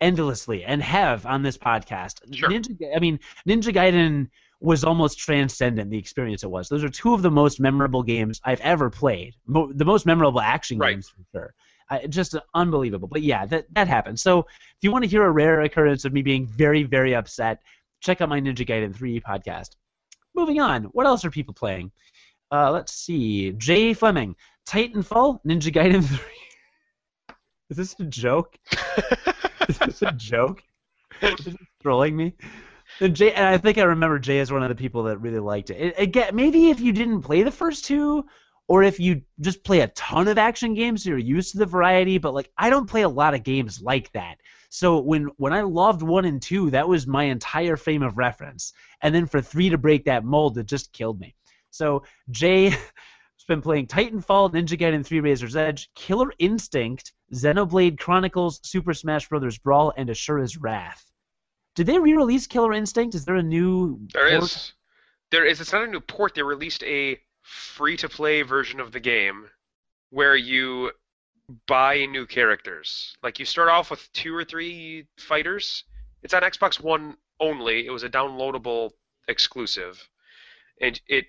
endlessly and have on this podcast. Sure. Ninja, I mean, Ninja Gaiden was almost transcendent. The experience it was. Those are two of the most memorable games I've ever played. Mo- the most memorable action Right. games for sure. I, just unbelievable. But yeah, that that happened. So if you want to hear a rare occurrence of me being very very upset, check out my Ninja Gaiden 3 podcast. Moving on, what else are people playing? Uh, let's see. Jay Fleming, Titanfall, Ninja Gaiden (laughs) 3. Is this a joke? (laughs) Is this a joke? Is trolling me? And Jay, and I think I remember Jay as one of the people that really liked it. it. Again, maybe if you didn't play the first two, or if you just play a ton of action games, you're used to the variety. But like, I don't play a lot of games like that. So when when I loved one and two, that was my entire frame of reference. And then for three to break that mold, it just killed me. So Jay (laughs) has been playing Titanfall, Ninja Gaiden 3 Razor's Edge, Killer Instinct, Xenoblade Chronicles, Super Smash Bros. Brawl, and Asura's Wrath. Did they re-release Killer Instinct? Is there a new? There port? is. There is. It's not a new port. They released a free-to-play version of the game where you buy new characters. Like you start off with two or three fighters. It's on Xbox One only. It was a downloadable exclusive, and it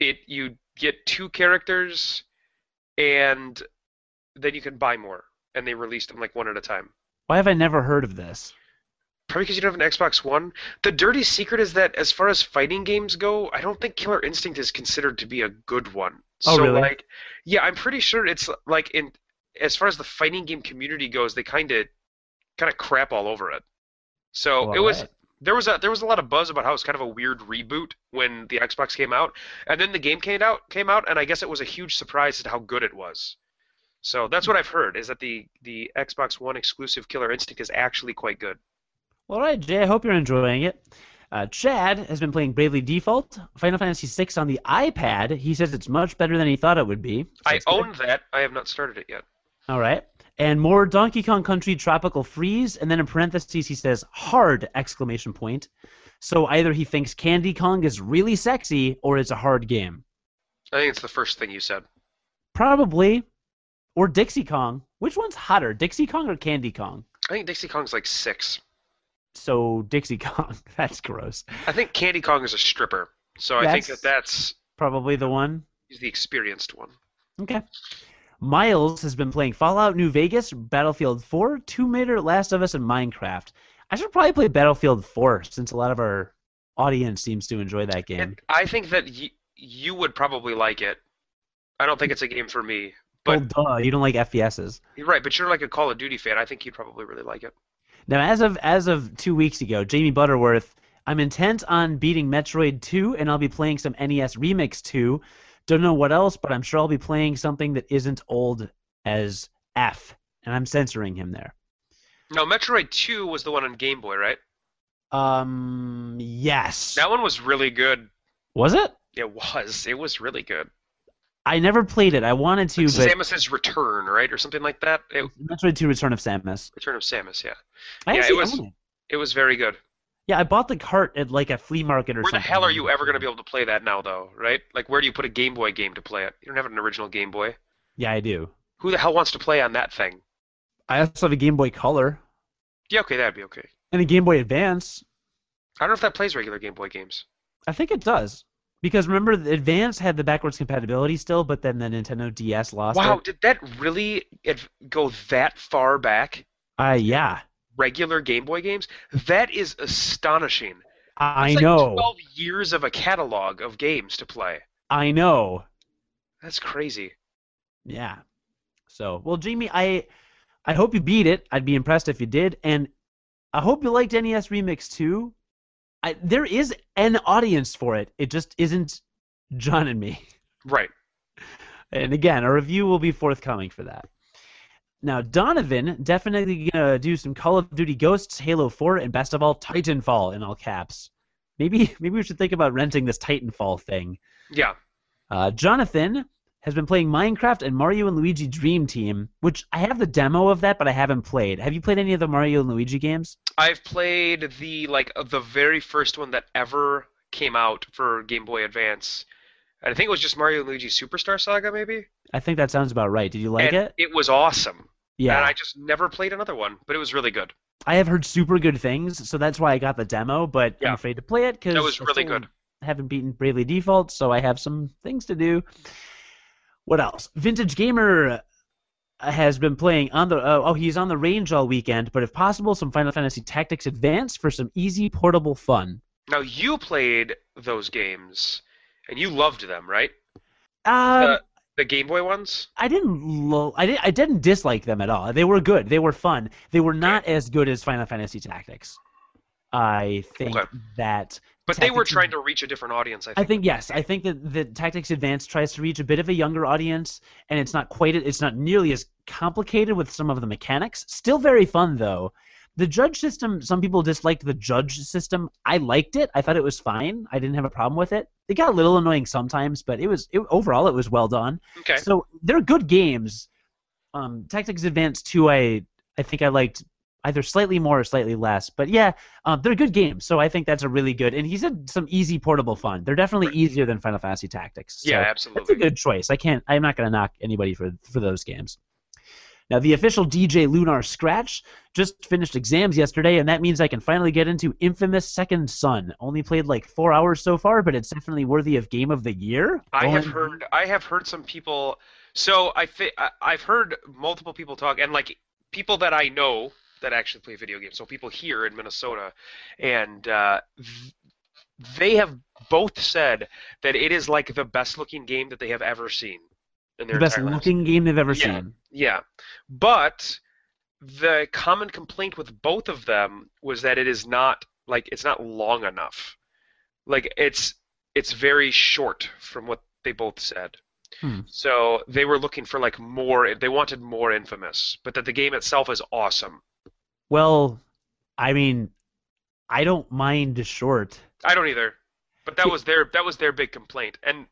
it you get two characters, and then you can buy more. And they released them like one at a time. Why have I never heard of this? Probably because you don't have an Xbox One. The dirty secret is that as far as fighting games go, I don't think Killer Instinct is considered to be a good one. Oh, so really? like yeah, I'm pretty sure it's like in as far as the fighting game community goes, they kind of kind of crap all over it. So oh, Well, it was alright. there was a there was a lot of buzz about how it's kind of a weird reboot when the Xbox came out, and then the game came out came out, and I guess it was a huge surprise at how good it was. So that's what I've heard is that the the Xbox One exclusive Killer Instinct is actually quite good. All right, Jay. I hope you're enjoying it. Uh, Chad has been playing Bravely Default, Final Fantasy VI on the iPad. He says it's much better than he thought it would be. So I that's good. own that. I have not started it yet. All right. And more Donkey Kong Country Tropical Freeze, and then in parentheses he says hard exclamation point. So either he thinks Candy Kong is really sexy or it's a hard game. I think it's the first thing you said. Probably. Or Dixie Kong. Which one's hotter, Dixie Kong or Candy Kong? I think Dixie Kong's like six. So Dixie (laughs) Kong. That's gross. I think Candy Kong is a stripper. So I think that that's Probably the one. he's the experienced one. Okay. Miles has been playing Fallout New Vegas, Battlefield 4, Tomb Raider, Last of Us, and Minecraft. I should probably play Battlefield 4 since a lot of our audience seems to enjoy that game. And I think that y- you would probably like it. I don't think it's a game for me. But well, duh, you don't like FPSs. you're right, but you're like a Call of Duty fan. I think you'd probably really like it. Now, as of as of two weeks ago, Jamie Butterworth I'm intent on beating Metroid 2, and I'll be playing some NES Remix 2. Don't know what else, but I'm sure I'll be playing something that isn't old as F, and I'm censoring him there. No, Metroid 2 was the one on Game Boy, right? Um, yes. That one was really good. Was it? It was. It was really good. I never played it. I wanted to, Like but Samus's Return, right, or something like that. It, Metroid 2: Return of Samus. Return of Samus, yeah. I Yeah, it was- it. It was very good. Yeah, I bought the cart at like a flea market or something. Where the hell are you ever going to be able to play that now, though, right? Like, where do you put a Game Boy game to play it? You don't have an original Game Boy. Yeah, I do. Who the hell wants to play on that thing? I also have a Game Boy Color Yeah, okay, that'd be okay. and a Game Boy Advance. I don't know if that plays regular Game Boy games. I think it does. Because remember, the Advance had the backwards compatibility still, but then the Nintendo DS lost Wow, it. did that really go that far back? Uh, yeah. Regular Game Boy games? That is astonishing. I like know. 12 years of a catalog of games to play. I know. That's crazy. Yeah. So, well, Jamie, I I hope you beat it. I'd be impressed if you did, and I hope you liked NES Remix too. I, there is an audience for it. It just isn't John and me. Right. And again, a review will be forthcoming for that. Now, Donovan definitely gonna do some Call of Duty Ghosts, Halo 4, and best of all, Titanfall in all caps. Maybe maybe we should think about renting this Titanfall thing. Yeah. Uh, Jonathan has been playing Minecraft and Mario and Luigi Dream Team, which I have the demo of that, but I haven't played. Have you played any of the Mario and Luigi games? I've played the like uh, the very first one that ever came out for Game Boy Advance. And I think it was just Mario and Luigi Superstar Saga, maybe. I think that sounds about right. Did you like and it? It was awesome. Yeah. And I just never played another one, but it was really good. I have heard super good things, so that's why I got the demo, but Yeah. I'm afraid to play it because it was really good. haven't beaten Bravely Default, so I have some things to do. What else? Vintage Gamer has been playing on the oh, oh he's on the range all weekend, but if possible, some Final Fantasy Tactics Advance for some easy portable fun. Now you played those games, and you loved them, right? Uh, the, the Game Boy ones. I didn't lo- I didn't I didn't dislike them at all. They were good. They were fun. They were not as good as Final Fantasy Tactics. I think Okay. that But they were trying to reach a different audience. I think. I think yes. I think that the Tactics Advance tries to reach a bit of a younger audience, and it's not quite. It's not nearly as complicated with some of the mechanics. Still very fun though. The judge system. Some people disliked the judge system. I liked it. I thought it was fine. I didn't have a problem with it. It got a little annoying sometimes, but it was it, overall it was well done. Okay. So they're good games. Um, Tactics Advance 2, I I think I liked either slightly more or slightly less, but yeah, um, they're good games. So I think that's a really good. And he said some easy portable fun. They're definitely Right. easier than Final Fantasy Tactics. So yeah, absolutely. that's a good choice. I can't. I'm not going to knock anybody for for those games. Now, the official DJ Lunar Scratch just finished exams yesterday, and that means I can finally get into Infamous Second Son. Only played like four hours so far, but it's definitely worthy of Game of the Year. I have heard. I have heard some people. So I thi- I- I've heard multiple people talk, and like people that I know that actually play video games. So people here in Minnesota, and uh, th- they have both said that it is like the best looking game that they have ever seen in their the best entire lives. looking game they've ever Yeah. seen. Yeah, but the common complaint with both of them was that it is not like it's not long enough. Like it's it's very short from what they both said. Hmm. So they were looking for like more. They wanted more infamous, but that the game itself is awesome. Well, I mean, I don't mind short. I don't either, but that was their that was their big complaint. And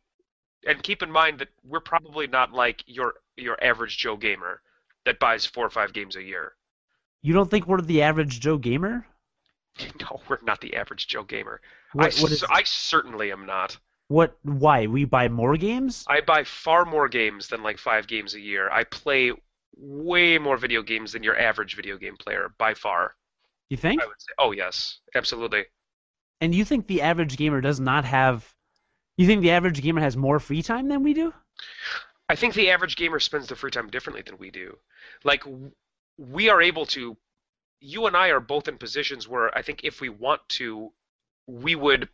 and keep in mind that we're probably not like your your average Joe gamer that buys four or five games a year. You don't think we're the average Joe gamer? (laughs) No, we're not the average Joe gamer. What, I, what is I certainly am not. what? Why we buy more games? I buy far more games than like five games a year. I play way more video games than your average video game player by far. You think? I would say. Oh yes, absolutely. And you think the average gamer does not have? You think the average gamer has more free time than we do? I think the average gamer spends their free time differently than we do. Like we are able to. You and I are both in positions where I think if we want to, we would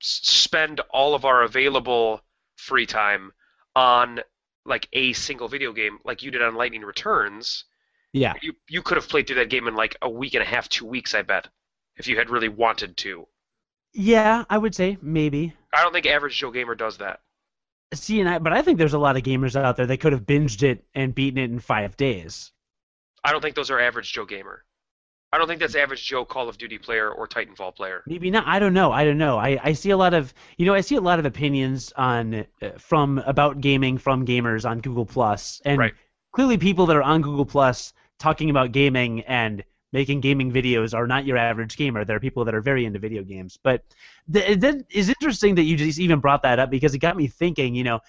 spend all of our available free time on like a single video game, like you did on Lightning Returns. Yeah. You you could have played through that game in like a week and a half, two weeks, I bet, if you had really wanted to. Yeah, I would say maybe. I don't think average Joe gamer does that. See, and I, but I think there's a lot of gamers out there that could have binged it and beaten it in five days. I don't think those are average Joe gamer. I don't think that's average Joe Call of Duty player or Titanfall player. Maybe not. I don't know. I don't know. I, I see a lot of you know I see a lot of opinions on uh, from about gaming from gamers on Google Plus, and Right. clearly people that are on Google Plus talking about gaming and making gaming videos are not your average gamer. There are people that are very into video games. But th- that is interesting that you just even brought that up because it got me thinking. You know,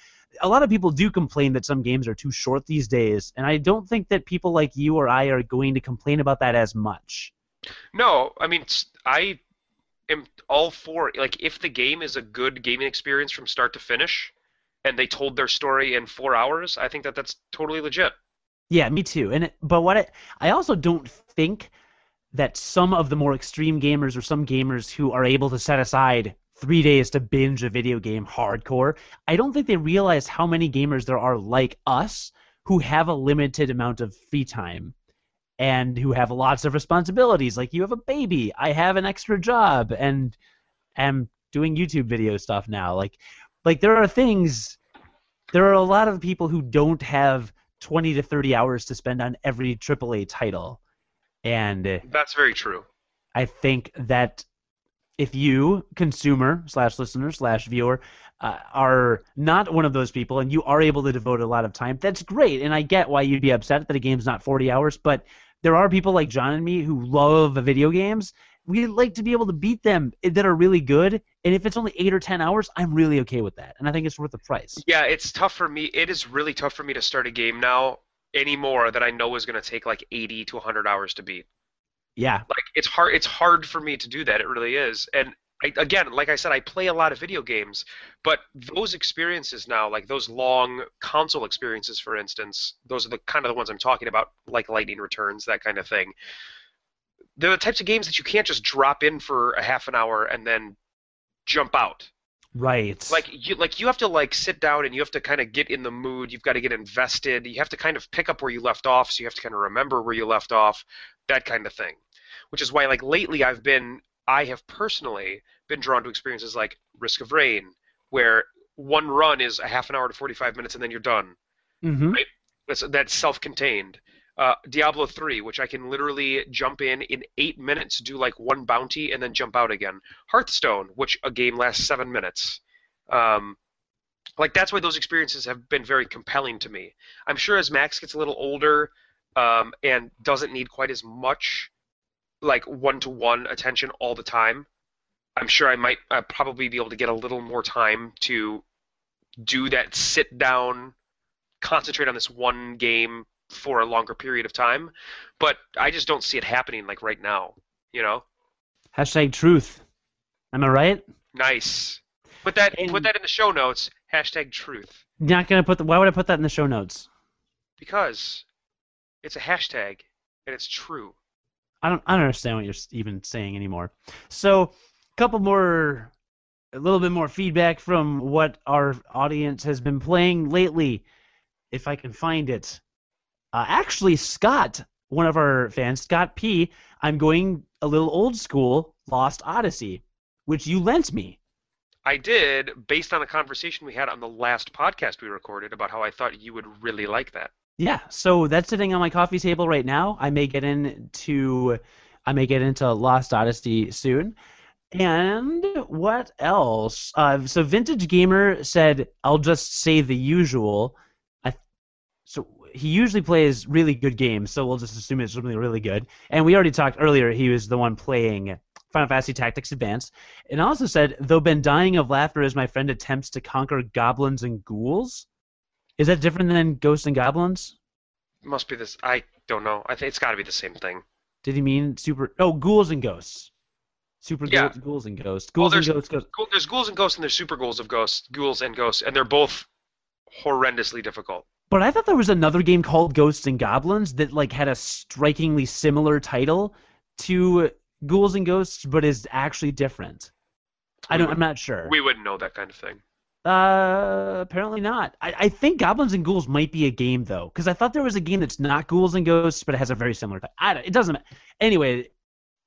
a lot of people do complain that some games are too short these days, and I don't think that people like you or I are going to complain about that as much. No, I mean I am all for like if the game is a good gaming experience from start to finish, and they told their story in four hours, I think that that's totally legit. Yeah, me too. And but what I, I also don't think that some of the more extreme gamers or some gamers who are able to set aside three days to binge a video game hardcore, I don't think they realize how many gamers there are like us who have a limited amount of free time and who have lots of responsibilities. Like you have a baby, I have an extra job, and am doing YouTube video stuff now. Like, like there are things. There are a lot of people who don't have 20 to 30 hours to spend on every AAA title. And That's very true. I think that if you, consumer slash listener slash viewer, uh, are not one of those people and you are able to devote a lot of time, that's great. And I get why you'd be upset that a game's not 40 hours, but there are people like John and me who love video games. We like to be able to beat them that are really good. And if it's only eight or 10 hours, I'm really okay with that. And I think it's worth the price. Yeah, it's tough for me. It is really tough for me to start a game now anymore that I know is going to take like 80 to 100 hours to beat. Yeah. Like it's hard. It's hard for me to do that. It really is. And I, again, like I said, I play a lot of video games, but those experiences now, like those long console experiences, for instance, those are the kind of the ones I'm talking about, like Lightning Returns, that kind of thing. They're the types of games that you can't just drop in for a half an hour and then jump out. Right. Like you, like you have to like sit down and you have to kind of get in the mood. You've got to get invested. You have to kind of pick up where you left off, so you have to kind of remember where you left off, that kind of thing. Which is why, like lately, I've been, I have personally been drawn to experiences like Risk of Rain, where one run is a half an hour to 45 minutes and then you're done. hmm That's that's self-contained. Uh, Diablo 3, which I can literally jump in in eight minutes, do like one bounty, and then jump out again. Hearthstone, which a game lasts seven minutes. Um, like that's why those experiences have been very compelling to me. I'm sure as Max gets a little older um, and doesn't need quite as much like one-to-one attention all the time, I'm sure I might uh, probably be able to get a little more time to do that sit down, concentrate on this one game for a longer period of time. But I just don't see it happening like right now. You know, Hashtag truth. Am I right? nice. Put that And- put that in the show notes. Hashtag truth Not gonna put. The, why would I put that in the show notes? because it's a hashtag and it's true. I don't. I don't understand what you're even saying anymore. So, a couple more, a little bit more feedback from what our audience has been playing lately, if I can find it. Uh, actually, Scott, one of our fans, Scott P. I'm going a little old school, Lost Odyssey, which you lent me. I did based on a conversation we had on the last podcast we recorded about how I thought you would really like that. Yeah, so that's sitting on my coffee table right now. I may get into I may get into Lost Odyssey soon. And what else? Uh, so Vintage Gamer said, "I'll just say the usual." I so he usually plays really good games, so we'll just assume it's something really good. And we already talked earlier; he was the one playing Final Fantasy Tactics Advance. And also said, "Though been dying of laughter as my friend attempts to conquer goblins and ghouls." Is that different than Ghosts and Goblins? Must be this. I don't know. I think it's got to be the same thing. Did he mean super? Oh, ghouls and ghosts. Super Yeah. ghouls, ghouls and ghosts. Ghouls and ghosts. ghosts. There's ghouls and ghosts, and there's super ghouls of ghosts, ghouls and ghosts, and they're both horrendously difficult. But I thought there was another game called Ghosts and Goblins that like had a strikingly similar title to Ghouls and Ghosts, but is actually different. I don't. I'm not sure. We wouldn't know that kind of thing. Uh, apparently not. I, I think Goblins and Ghouls might be a game though, because I thought there was a game that's not Ghouls and Ghosts, but it has a very similar. I don't, it doesn't. Anyway,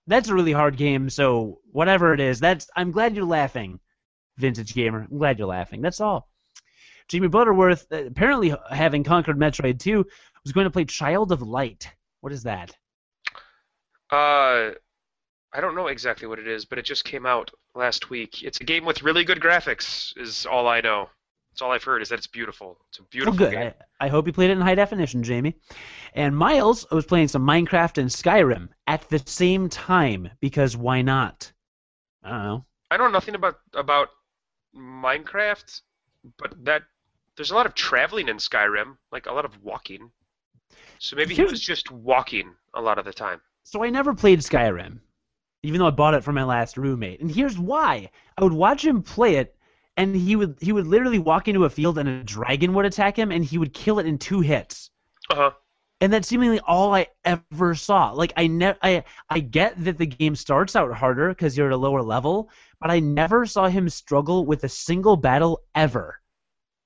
that's a really hard game. So whatever it is, that's I'm glad you're laughing, vintage gamer. I'm glad you're laughing. That's all. Jamie Butterworth, uh, apparently having conquered Metroid 2, was going to play Child of Light. What is that? Uh, I don't know exactly what it is, but it just came out last week. It's a game with really good graphics, is all I know. That's all I've heard is that it's beautiful. It's a Oh, beautiful good. game. I, I hope you played it in high definition, Jamie. And Miles was playing some Minecraft and Skyrim at the same time because why not? I don't know. I know nothing about about Minecraft, but that there's a lot of traveling in Skyrim, like a lot of walking. So maybe he was just walking a lot of the time. So I never played Skyrim, even though I bought it from my last roommate. And here's why: I would watch him play it, and he would he would literally walk into a field and a dragon would attack him, and he would kill it in two hits. Uh huh. And that's seemingly all I ever saw. Like I ne- I I get that the game starts out harder because you're at a lower level, but I never saw him struggle with a single battle ever.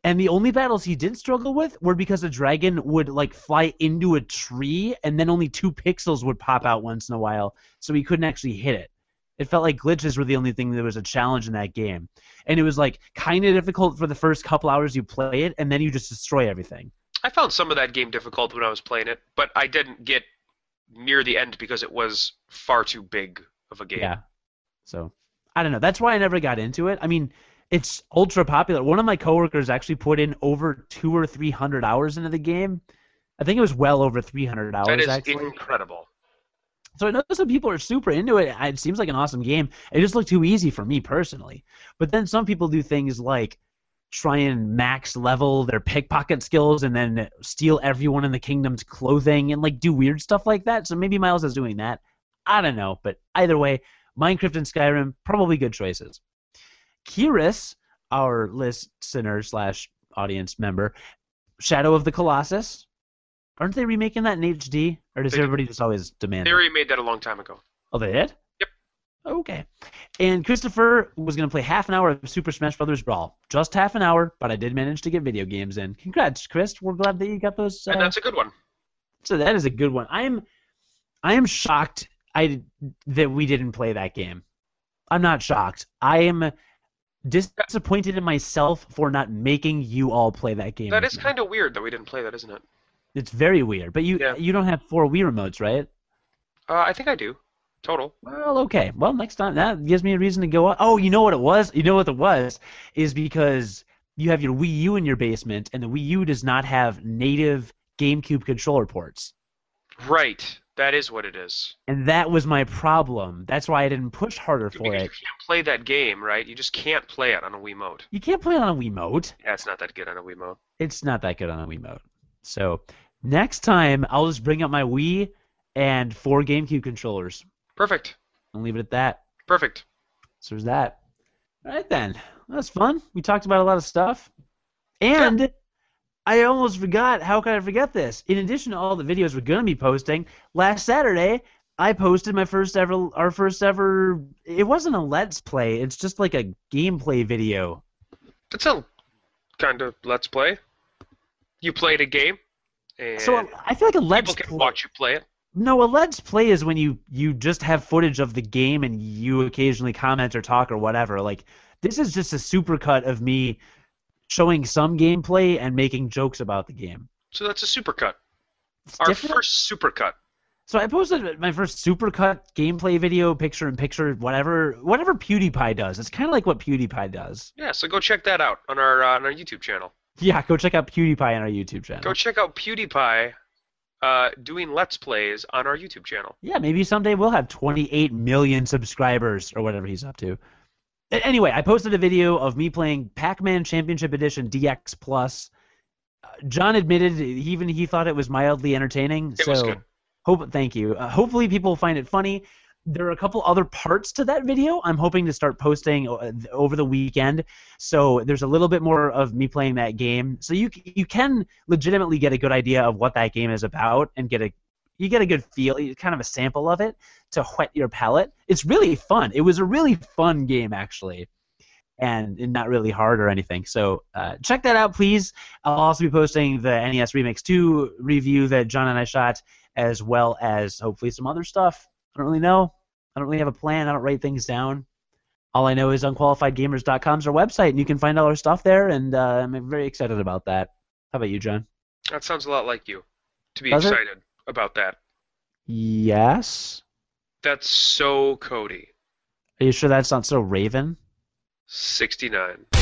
And the only battles he did struggle with were because a dragon would like fly into a tree and then only two pixels would pop out once in a while, so he couldn't actually hit it. It felt like glitches were the only thing that was a challenge in that game. And it was like kind of difficult for the first couple hours you play it and then you just destroy everything. I found some of that game difficult when I was playing it, but I didn't get near the end because it was far too big of a game. Yeah. So I don't know. That's why I never got into it. I mean, it's ultra popular. One of my coworkers actually put in over two or three hundred hours into the game. I think it was well over three hundred hours That is actually. incredible. So I know some people are super into it. It seems like an awesome game. It just looked too easy for me personally. But then some people do things like try and max level their pickpocket skills and then steal everyone in the kingdom's clothing and like do weird stuff like that. So maybe Miles is doing that. I don't know. But either way, Minecraft and Skyrim probably good choices. Kiris, our listener slash audience member, Shadow of the Colossus. Aren't they remaking that in HD, or does They did. everybody just always demand? They it? already made that a long time ago. Oh, they did? Yep. Okay. And Christopher was going to play half an hour of Super Smash Bros. Brawl. Just half an hour, but I did manage to get video games in. Congrats, Chris. We're glad that you got those. Uh, And that's a good one. so that is a good one. I am, I am shocked I that we didn't play that game. I'm not shocked. I am disappointed in myself for not making you all play that game. That is kind of weird that we didn't play that, isn't it? It's very weird. But you Yeah. you don't have four Wii remotes, right? Uh, I think I do. Total. Well, okay. Well, next time that gives me a reason to go up. Oh, you know what it was? You know what it was? Is because you have your Wii U in your basement, and the Wii U does not have native GameCube controller ports. Right. That is what it is. And that was my problem. That's why I didn't push harder for Because it. you can't play that game, right? You just can't play it on a Wiimote. You can't play it on a Wiimote. Yeah, it's not that good on a Wiimote. It's not that good on a Wiimote. So next time I'll just bring up my Wii and four GameCube controllers Perfect. and leave it at that. Perfect. So there's that. All right then. That's fun. We talked about a lot of stuff. And I almost forgot. How could I forget this? In addition to all the videos we're gonna be posting, last Saturday I posted my first ever our first ever it wasn't a let's play, it's just like a gameplay video. That's a kind of let's play. You played a game, and So I feel like a let's people can play, watch you play it. No, a let's play is when you you just have footage of the game and you occasionally comment or talk or whatever. Like this is just a supercut of me showing some gameplay and making jokes about the game. So that's a supercut. It's Our different. first supercut. So I posted my first supercut gameplay video, picture in picture, whatever whatever PewDiePie does. It's kind of like what PewDiePie does. Yeah, so go check that out on our uh, on our YouTube channel. Yeah, go check out PewDiePie on our YouTube channel. Go check out PewDiePie uh, doing let's plays on our YouTube channel. Yeah, maybe someday we'll have 28 million subscribers or whatever he's up to. Anyway, I posted a video of me playing Pac-Man Championship Edition DX Plus. Uh, John admitted even he thought it was mildly entertaining. It so was good. hope thank you. Uh, hopefully people will find it funny. There are a couple other parts to that video. I'm hoping to start posting uh, over the weekend. So there's a little bit more of me playing that game. So you you can legitimately get a good idea of what that game is about and get a you get a good feel, kind of a sample of it to whet your palate. It's really fun. It was a really fun game actually, and not really hard or anything. So uh, check that out, please. I'll also be posting the NES Remix 2 review that John and I shot, as well as hopefully some other stuff. I don't really know. I don't really have a plan. I don't write things down. All I know is unqualifiedgamers.com is our website, and you can find all our stuff there. And uh, I'm very excited about that. How about you, John? That sounds a lot like you. To be Does excited. It? about that? Yes. That's so Cody. Are you sure that's not so Raven? 69.